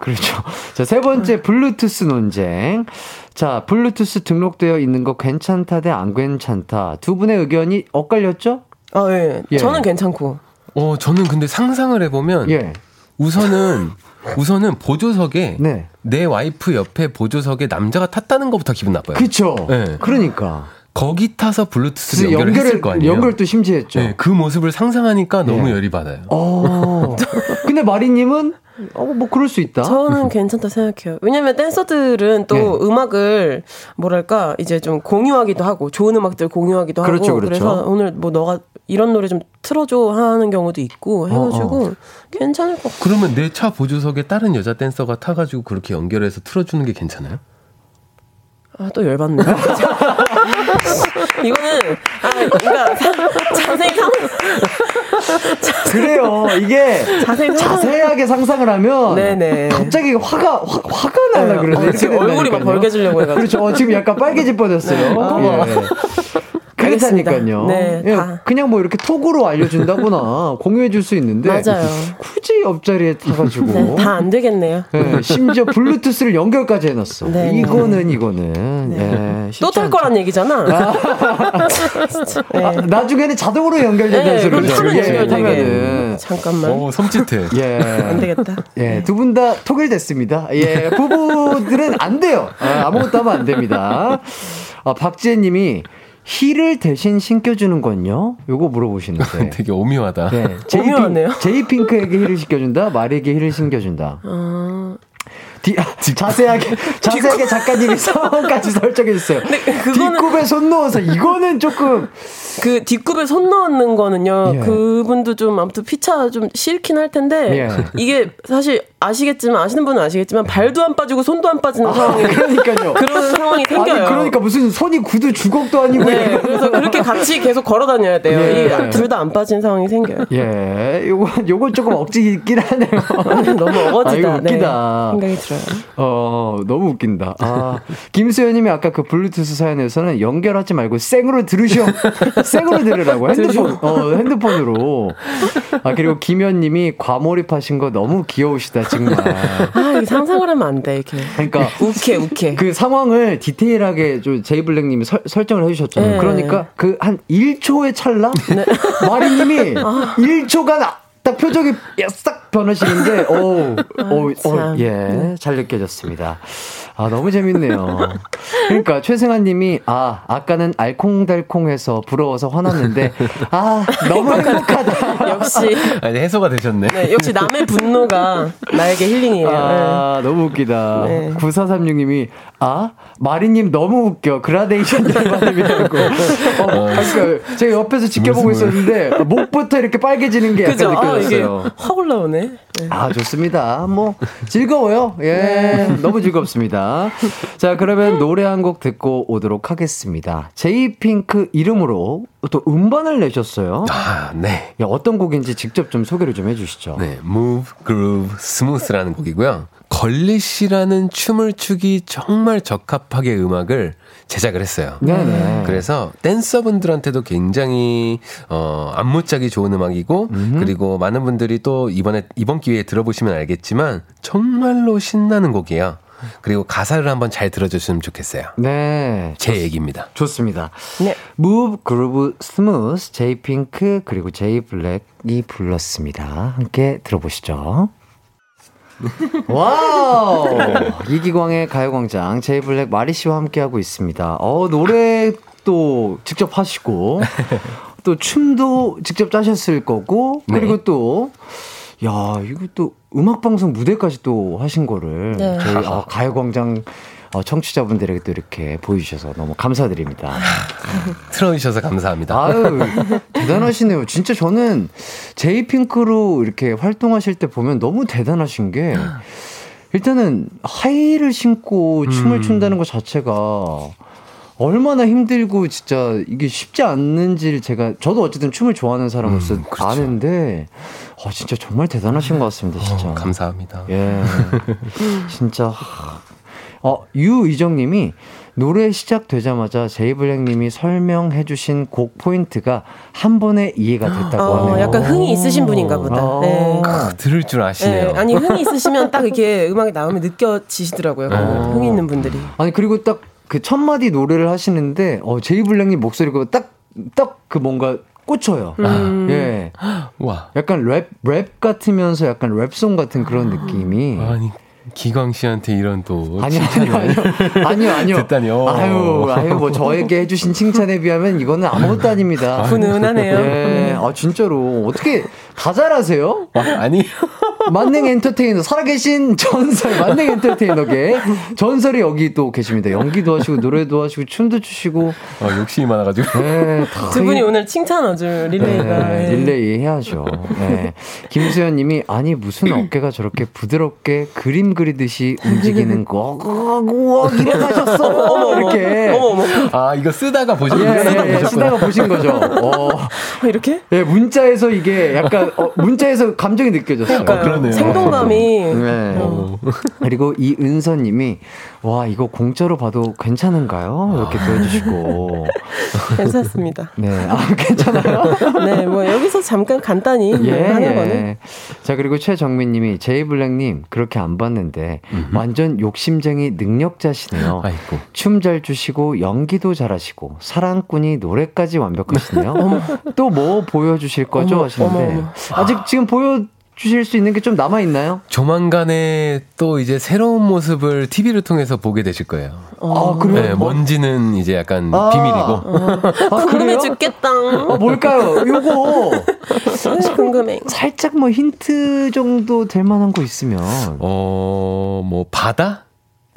그렇죠. 자, 세 번째, 블루투스 논쟁. 자, 블루투스 등록되어 있는 거 괜찮다 대 안 괜찮다. 두 분의 의견이 엇갈렸죠? 아, 예. 예. 저는 괜찮고. 어, 저는 근데 상상을 해 보면 예. 우선은 우선은 보조석에 네. 내 와이프 옆에 보조석에 남자가 탔다는 것부터 기분 나빠요. 그쵸. 네. 그러니까. 거기 타서 블루투스 그래서 연결을 했을 거 아니에요. 연결도 심지했죠. 네, 그 모습을 상상하니까 너무 예. 열이 받아요. 어. 근데 마리님은, 어, 뭐, 그럴 수 있다. 저는 괜찮다 생각해요. 왜냐면 댄서들은 또 네. 음악을 뭐랄까 이제 좀 공유하기도 하고 좋은 음악들 공유하기도 그렇죠, 하고 그렇죠. 래서 오늘 뭐 너가 이런 노래 좀 틀어줘 하는 경우도 있고 해가지고 어, 괜찮을 것 같아요. 그러면 내 차 보조석에 다른 여자 댄서가 타가지고 그렇게 연결해서 틀어주는 게 괜찮아요? 아, 또 열받네. 이거는, 아, 그러니까, 사- 자세히 상, 그래요. 이게 자세히 자세하게 상상을 하면 네네. 갑자기 화가 화, 화가 날라 네, 그러네. 얼굴이 막. 벌개지려고 해가지고. 그렇죠. 어, 지금 약간 빨개질 뻔했어요. 아. 예. 그렇다니까요. 네, 예, 다. 그냥 뭐 이렇게 톡으로 알려준다거나 공유해줄 수 있는데 맞아요. 굳이 옆자리에 타가지고 네, 다안 되겠네요. 예, 심지어 블루투스를 연결까지 해놨어. 네. 이거는 이거는 예, 쉽지 또탈 않죠. 거란 얘기잖아. 네. 아, 나중에는 자동으로 연결된다는 네, 소리죠. 타면 예, 연결되게. 타면은. 잠깐만. 어, 섬찟해. 예. 안 되겠다. 예, 두 분 다 통일됐습니다. 예, 부부들은 안 돼요. 아, 아무것도 하면 안 됩니다. 아, 박지혜 님이 힐을 대신 신겨주는 건요? 요거 물어보시는데. 되게 오묘하다. 네, 오묘하네요. 제이핑크에게 힐을 신겨준다, 마리에게 힐을 신겨준다. 어, 뒤, 아, 자세하게, 자세하게 작가님이 상황까지 설정해 주세요. 그거는- 뒷굽에 손 넣어서, 이거는 조금, 그 뒷굽에 손 넣는 거는요. 예. 그분도 좀 아무튼 피차 좀 싫긴 할 텐데 예. 이게 사실 아시겠지만 아시는 분은 아시겠지만 발도 안 빠지고 손도 안 빠지는 상황이 그러니까요. 그런 상황이 생겨요. 아니, 그러니까 무슨 손이 구두 주걱도 아니고. 네. 그래서 그렇게 같이 계속 걸어 다녀야 돼요. 예. 둘다 안 빠진 상황이 생겨요. 예, 요거, 요거 조금 억지 있긴 하네요. 너무 어거지다. 아, 웃기다. 네, 생각이 들어요. 어, 너무 웃긴다. 아, 김수현님이 아까 그 블루투스 사연에서는 연결하지 말고 생으로 들으시오. 생으로 들으라고. 핸드폰, 어, 핸드폰으로. 아, 그리고 김현님이 과몰입하신 거 너무 귀여우시다, 정말. 아, 이 상상을 하면 안 돼, 이렇게. 그러니까. 욱해, 욱해. 그 상황을 디테일하게 좀 제이블랙님이 설- 설정을 해주셨잖아요. 네. 그러니까 그 한 1초의 찰나 마리님이 1초간 딱 표정이 싹 변하시는데, 오, 오, 오, 참. 예, 잘 느껴졌습니다. 아, 너무 재밌네요. 그러니까 최승환님이 아, 아까는 알콩달콩해서 부러워서 화났는데, 아, 너무 행복하다. 역시, 아니, 해소가 되셨네. 네, 역시 남의 분노가 나에게 힐링이에요. 아, 너무 웃기다. 네. 9436 님이, 아, 마리님 너무 웃겨. 그라데이션 열받음이라고. 어, 아, 그러니까 제가 옆에서 지켜보고 있었는데, 목부터 이렇게 빨개지는 게 약간 그죠? 아, 느껴졌어요. 확 올라오네. 네. 아, 좋습니다. 뭐, 즐거워요. 예, 너무 즐겁습니다. 자, 그러면 노래 한 곡 듣고 오도록 하겠습니다. 제이핑크 이름으로 또 음반을 내셨어요. 아, 네. 야, 어떤 곡인지 직접 좀 소개를 좀 해주시죠. 네, Move, Groove, Smooth라는 곡이고요. 걸리시라는 춤을 추기 정말 적합하게 음악을 제작을 했어요. 네네. 그래서 댄서분들한테도 굉장히 어 안무 짜기 좋은 음악이고 그리고 많은 분들이 또 이번에 이번 기회에 들어보시면 알겠지만 정말로 신나는 곡이에요. 그리고 가사를 한번 잘 들어줬으면 좋겠어요. 네. 제 얘기입니다. 좋습니다. 네. Move, Groove, Smooth, 제이핑크 그리고 제이블랙이 불렀습니다. 함께 들어보시죠. 와우! 이기광의 가요광장 제이블랙 마리 씨와 함께하고 있습니다. 어, 노래 또 직접 하시고 또 춤도 직접 짜셨을 거고 그리고 또 야, 이거 또 음악방송 무대까지 또 하신 거를 네. 저희 어, 가요광장 어, 청취자분들에게 또 이렇게 보여주셔서 너무 감사드립니다. 틀어주셔서 감사합니다. 아유, 대단하시네요. 진짜 저는 제이핑크로 이렇게 활동하실 때 보면 너무 대단하신 게 일단은 하이를 신고 춤을 음. 춘다는 것 자체가 얼마나 힘들고 진짜 이게 쉽지 않는지를 제가 저도 어쨌든 춤을 좋아하는 사람으로서 음, 그렇죠. 아는데 어, 진짜 정말 대단하신 것 같습니다. 진짜. 어, 감사합니다. 예. 진짜. 어, 유의정님이 노래 시작되자마자 제이블랙님이 설명해주신 곡 포인트가 한 번에 이해가 됐다고 어, 하네요. 약간 흥이 있으신 분인가 보다. 어. 네. 크, 들을 줄 아시네요. 네, 아니 흥이 있으시면 딱 이렇게 음악이 나오면 느껴지시더라고요. 그 어. 흥 있는 분들이. 아니 그리고 딱 그 첫 마디 노래를 하시는데 어, 제이블랙님 목소리가 딱 딱 그 뭔가 꽂혀요. 음. 예. 와. 약간 랩, 랩 같으면서 약간 랩송 같은 그런 느낌이. 아니 기광 씨한테 이런 또 아니요, 아니요, 아니요. 아니요, 아니요. 듣다니요. 아유, 아유, 뭐 저에게 해주신 칭찬에 비하면 이거는 아무것도 아닙니다. 훈훈하네요. 예, 아, 진짜로. 어떻게 다 잘하세요? 아니 만능 엔터테이너, 살아계신 전설, 만능 엔터테이너계 전설이 여기 또 계십니다. 연기도 하시고, 노래도 하시고, 춤도 추시고. 어, 욕심이 많아가지고. 네, 다 두 분이 이- 오늘 칭찬 아주 릴레이가. 네, 예. 릴레이 해야죠. 네. 김수현 님이, 아니, 무슨 어깨가 저렇게 부드럽게 그림 그리듯이 움직이는 거. 우와, 이래 가셨어. 이렇게. 어머 어머. 아 이거 쓰다가 쓰다 예, 예, 보셨구나. 쓰다가 보신 거죠. 어, 어, 이렇게? 예, 문자에서 이게 약간, 어, 문자에서 감정이 느껴졌어요. 그러니까요. 그러네요. 생동감이. 네. 그리고 이 은서님이 와 이거 공짜로 봐도 괜찮은가요? 이렇게 또 해주시고 괜찮습니다. 네, 아 괜찮아요. 네, 뭐 여기서 잠깐 간단히 예, 하는 거는 예. 자 그리고 최정민님이 제이블랙님 그렇게 안 봤는데 완전 욕심쟁이 능력자시네요. 아이고. 춤잘 추시고 연기도 잘하시고 사랑꾼이 노래까지 완벽하시네요. 또 뭐 보여주실 거죠? 어머, 하시는데 어머, 어머. 아직 지금 보여 주실 수 있는 게 좀 남아 있나요? 조만간에 또 이제 새로운 모습을 TV를 통해서 보게 되실 거예요. 아 그래요? 네, 뭔지는 이제 약간 아. 비밀이고. 아, 궁금해 그래요? 죽겠다. 어, 뭘까요? 요거 궁금해. 살짝 뭐 힌트 정도 될 만한 거 있으면 어, 뭐 바다?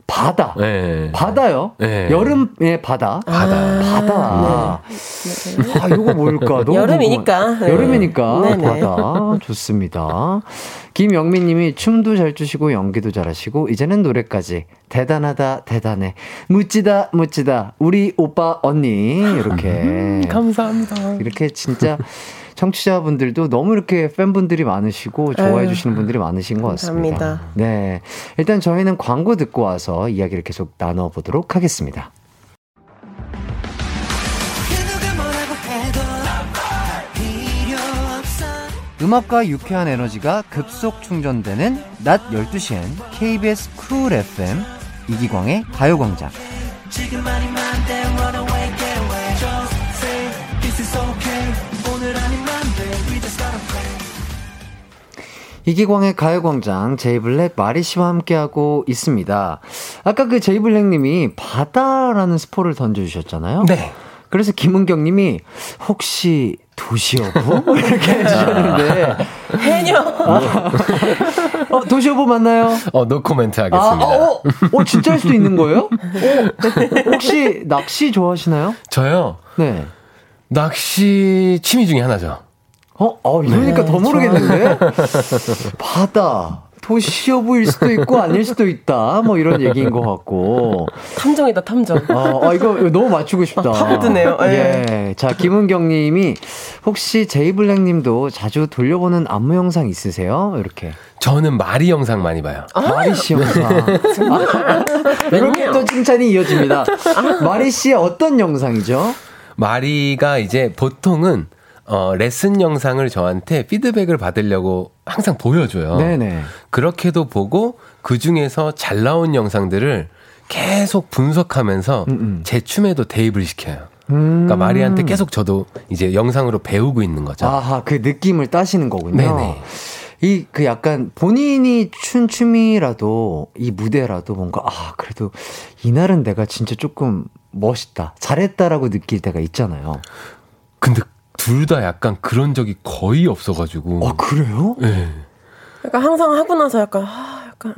바다. 네. 바다요? 네. 여름의 바다. 바다. 바다. 아, 요거 뭘까? 너무 여름이니까. 네. 여름이니까 네네. 바다. 좋습니다. 김영민 님이 춤도 잘 추시고 연기도 잘하시고 이제는 노래까지 대단하다 대단해. 묻지다 묻지다. 우리 오빠 언니 이렇게 감사합니다. 이렇게 진짜 청취자분들도 너무 이렇게 팬분들이 많으시고 좋아해 아유, 주시는 분들이 많으신 것 같습니다. 감사합니다. 네. 일단 저희는 광고 듣고 와서 이야기를 계속 나눠 보도록 하겠습니다. 음악과 유쾌한 에너지가 급속 충전되는 낮 12시엔 KBS 쿨 FM 이기광의 가요광장. 이기광의 가요광장 제이블랙 마리 씨와 함께하고 있습니다. 아까 그 제이블랙님이 바다라는 스포를 던져주셨잖아요. 네. 그래서 김은경님이 혹시 도시어부 이렇게 해주셨는데 해녀. 어, 도시어부 맞나요? 어, 노 코멘트 아, 하겠습니다. 어, 어, 진짜 할 수도 있는 거예요? 어, 혹시 낚시 좋아하시나요? 저요. 네. 낚시 취미 중에 하나죠. 어, 어 이러니까 더 모르겠는데? 바다. 도시어부일 수도 있고 아닐 수도 있다. 뭐 이런 얘기인 것 같고. 탐정이다 탐정. 어, 어, 이거 너무 맞추고 싶다. 아, 파고드네요. 예. 예. 자, 김은경 님이 혹시 제이블랙 님도 자주 돌려보는 안무 영상 있으세요? 이렇게. 저는 마리 영상 많이 봐요. 마리 씨 영상. 아, 이렇게 또 칭찬이 이어집니다. 마리 씨의 어떤 영상이죠? 마리가 이제 보통은 어, 레슨 영상을 저한테 피드백을 받으려고 항상 보여줘요. 네네. 그렇게도 보고 그 중에서 잘 나온 영상들을 계속 분석하면서 음, 음. 제 춤에도 대입을 시켜요. 음. 그러니까 마리한테 계속 저도 이제 영상으로 배우고 있는 거죠. 아하, 그 느낌을 따시는 거군요. 네네. 이 그 약간 본인이 춘 춤이라도 이 무대라도 뭔가 아 그래도 이날은 내가 진짜 조금 멋있다 잘했다라고 느낄 때가 있잖아요. 근데 둘 다 약간 그런 적이 거의 없어가지고. 아 그래요? 네. 약간 항상 하고 나서 약간 아, 약간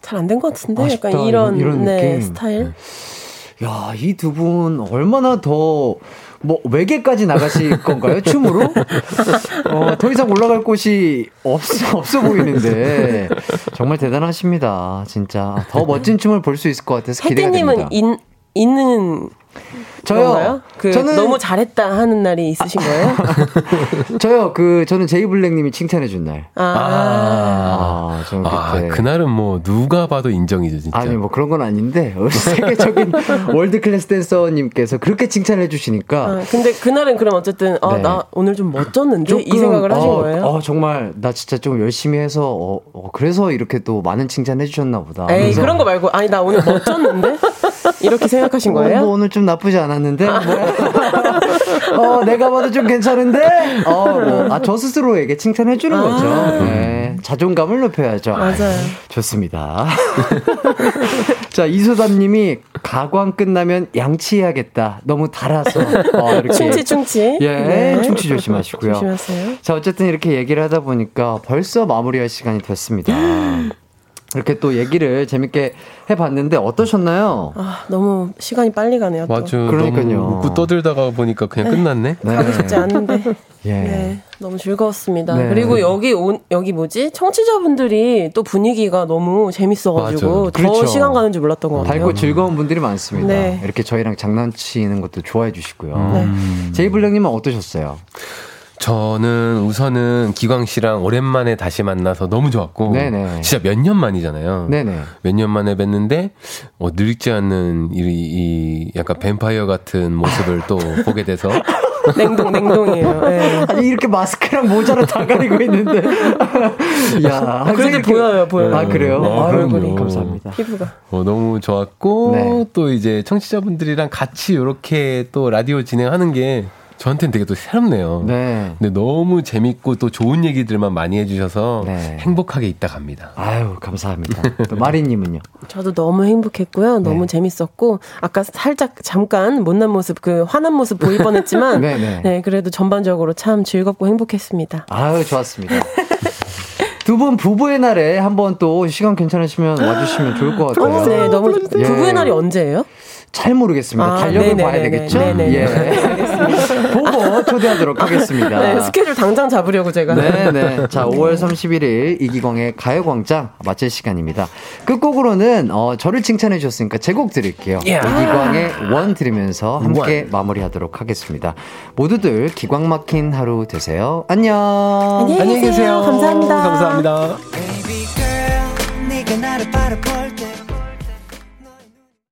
잘 안 된 것 같은데 아쉽다, 약간 이런, 이런 네, 느낌. 스타일. 야, 이 두 분 얼마나 더, 뭐, 외계까지 나가실 건가요? 춤으로? 어, 더 이상 올라갈 곳이 없어, 없어 보이는데. 정말 대단하십니다. 진짜. 더 멋진 춤을 볼 수 있을 것 같아서 기대가 됩니다. 인, 있는 저요? 그 저는- 너무 잘했다 하는 날이 있으신 거예요? 저요, 그, 저는 제이블랙님이 칭찬해 준 날. 아, 아, 아, 그때. 그날은 뭐 누가 봐도 인정이죠, 진짜. 아니 뭐 그런 건 아닌데 세계적인 world class 댄서님께서 그렇게 칭찬해 주시니까 아, 근데 그날은 그럼 어쨌든 아, 네. 나 오늘 좀 멋졌는데 이 조금, 생각을 하신 어, 거예요? 어, 정말 나 진짜 좀 열심히 해서 어, 어, 그래서 이렇게 또 많은 칭찬해 주셨나 보다. 에이 그래서 그런 거 말고 아니 나 오늘 멋졌는데 이렇게 생각하신 어, 거예요? 뭐 오늘 좀 나쁘지 않았는데 뭐, 어, 내가 봐도 좀 괜찮은데 어, 뭐, 아, 저 스스로에게 칭찬해 주는 거죠. 네, 자존감을 높여야죠. 아. 맞아요. 좋습니다. 자, 이소담 님이 가광 끝나면 양치해야겠다. 너무 달아서. 어, 이렇게. 충치 충치. 예, 네. 충치 조심하시고요. 조심하세요. 자, 어쨌든 이렇게 얘기를 하다 보니까 벌써 마무리할 시간이 됐습니다. 이렇게 또 얘기를 재밌게 해봤는데 어떠셨나요? 아 너무 시간이 빨리 가네요. 또. 맞아. 그러니까요. 너무 웃고 떠들다가 보니까 그냥 끝났네. 네. 가고 싶지 않은데. 예. 네, 너무 즐거웠습니다. 네. 그리고 여기 온 여기 뭐지 청취자분들이 또 분위기가 너무 재밌어가지고 맞아요. 더 그렇죠. 시간 가는 줄 몰랐던 것 같아요. 밝고 즐거운 분들이 많습니다. 네. 이렇게 저희랑 장난치는 것도 좋아해 주시고요. 음. 제이블랙님은 어떠셨어요? 저는 우선은 기광 씨랑 오랜만에 다시 만나서 너무 좋았고 네네. 진짜 몇 년 만이잖아요. 네네. 몇년 만에 뵀는데 어, 늙지 않는 이, 이 약간 뱀파이어 같은 모습을 또 보게 돼서 냉동 냉동이에요. 네. 아니 이렇게 마스크랑 모자로 다 가리고 있는데. 야, 항상 그래도 이렇게- 보여요, 보여요. 아 그래요? 어, 아유. 감사합니다. 피부가. 어, 너무 좋았고 네. 또 이제 청취자분들이랑 같이 이렇게 또 라디오 진행하는 게 저한테는 되게 또 새롭네요. 네. 근데 너무 재밌고 또 좋은 얘기들만 많이 해주셔서 네. 행복하게 있다 갑니다. 아유 감사합니다. 또 마리님은요? 저도 너무 행복했고요. 너무 네. 재밌었고 아까 살짝 잠깐 못난 모습 그 화난 모습 보일 뻔했지만 네네. 네 그래도 전반적으로 참 즐겁고 행복했습니다. 아유 좋았습니다. 두분 부부의 날에 한번 또 시간 괜찮으시면 와주시면 좋을 것 같아요. 네 너무 예. 부부의 날이 언제예요? 잘 모르겠습니다. 아, 달력을 네네네네. 봐야 되겠죠? 네네네. 예. 초대하도록 하겠습니다. 네 스케줄 당장 잡으려고 제가. 네 네. 자, 5월 31일 이기광의 가요광장 마칠 시간입니다. 끝곡으로는, 어, 저를 칭찬해 주셨으니까 제 곡 드릴게요. 이기광의 원 들으면서 함께 마무리하도록 하겠습니다. 모두들 기광 막힌 하루 되세요. 안녕. 안녕히 계세요. 감사합니다. 감사합니다.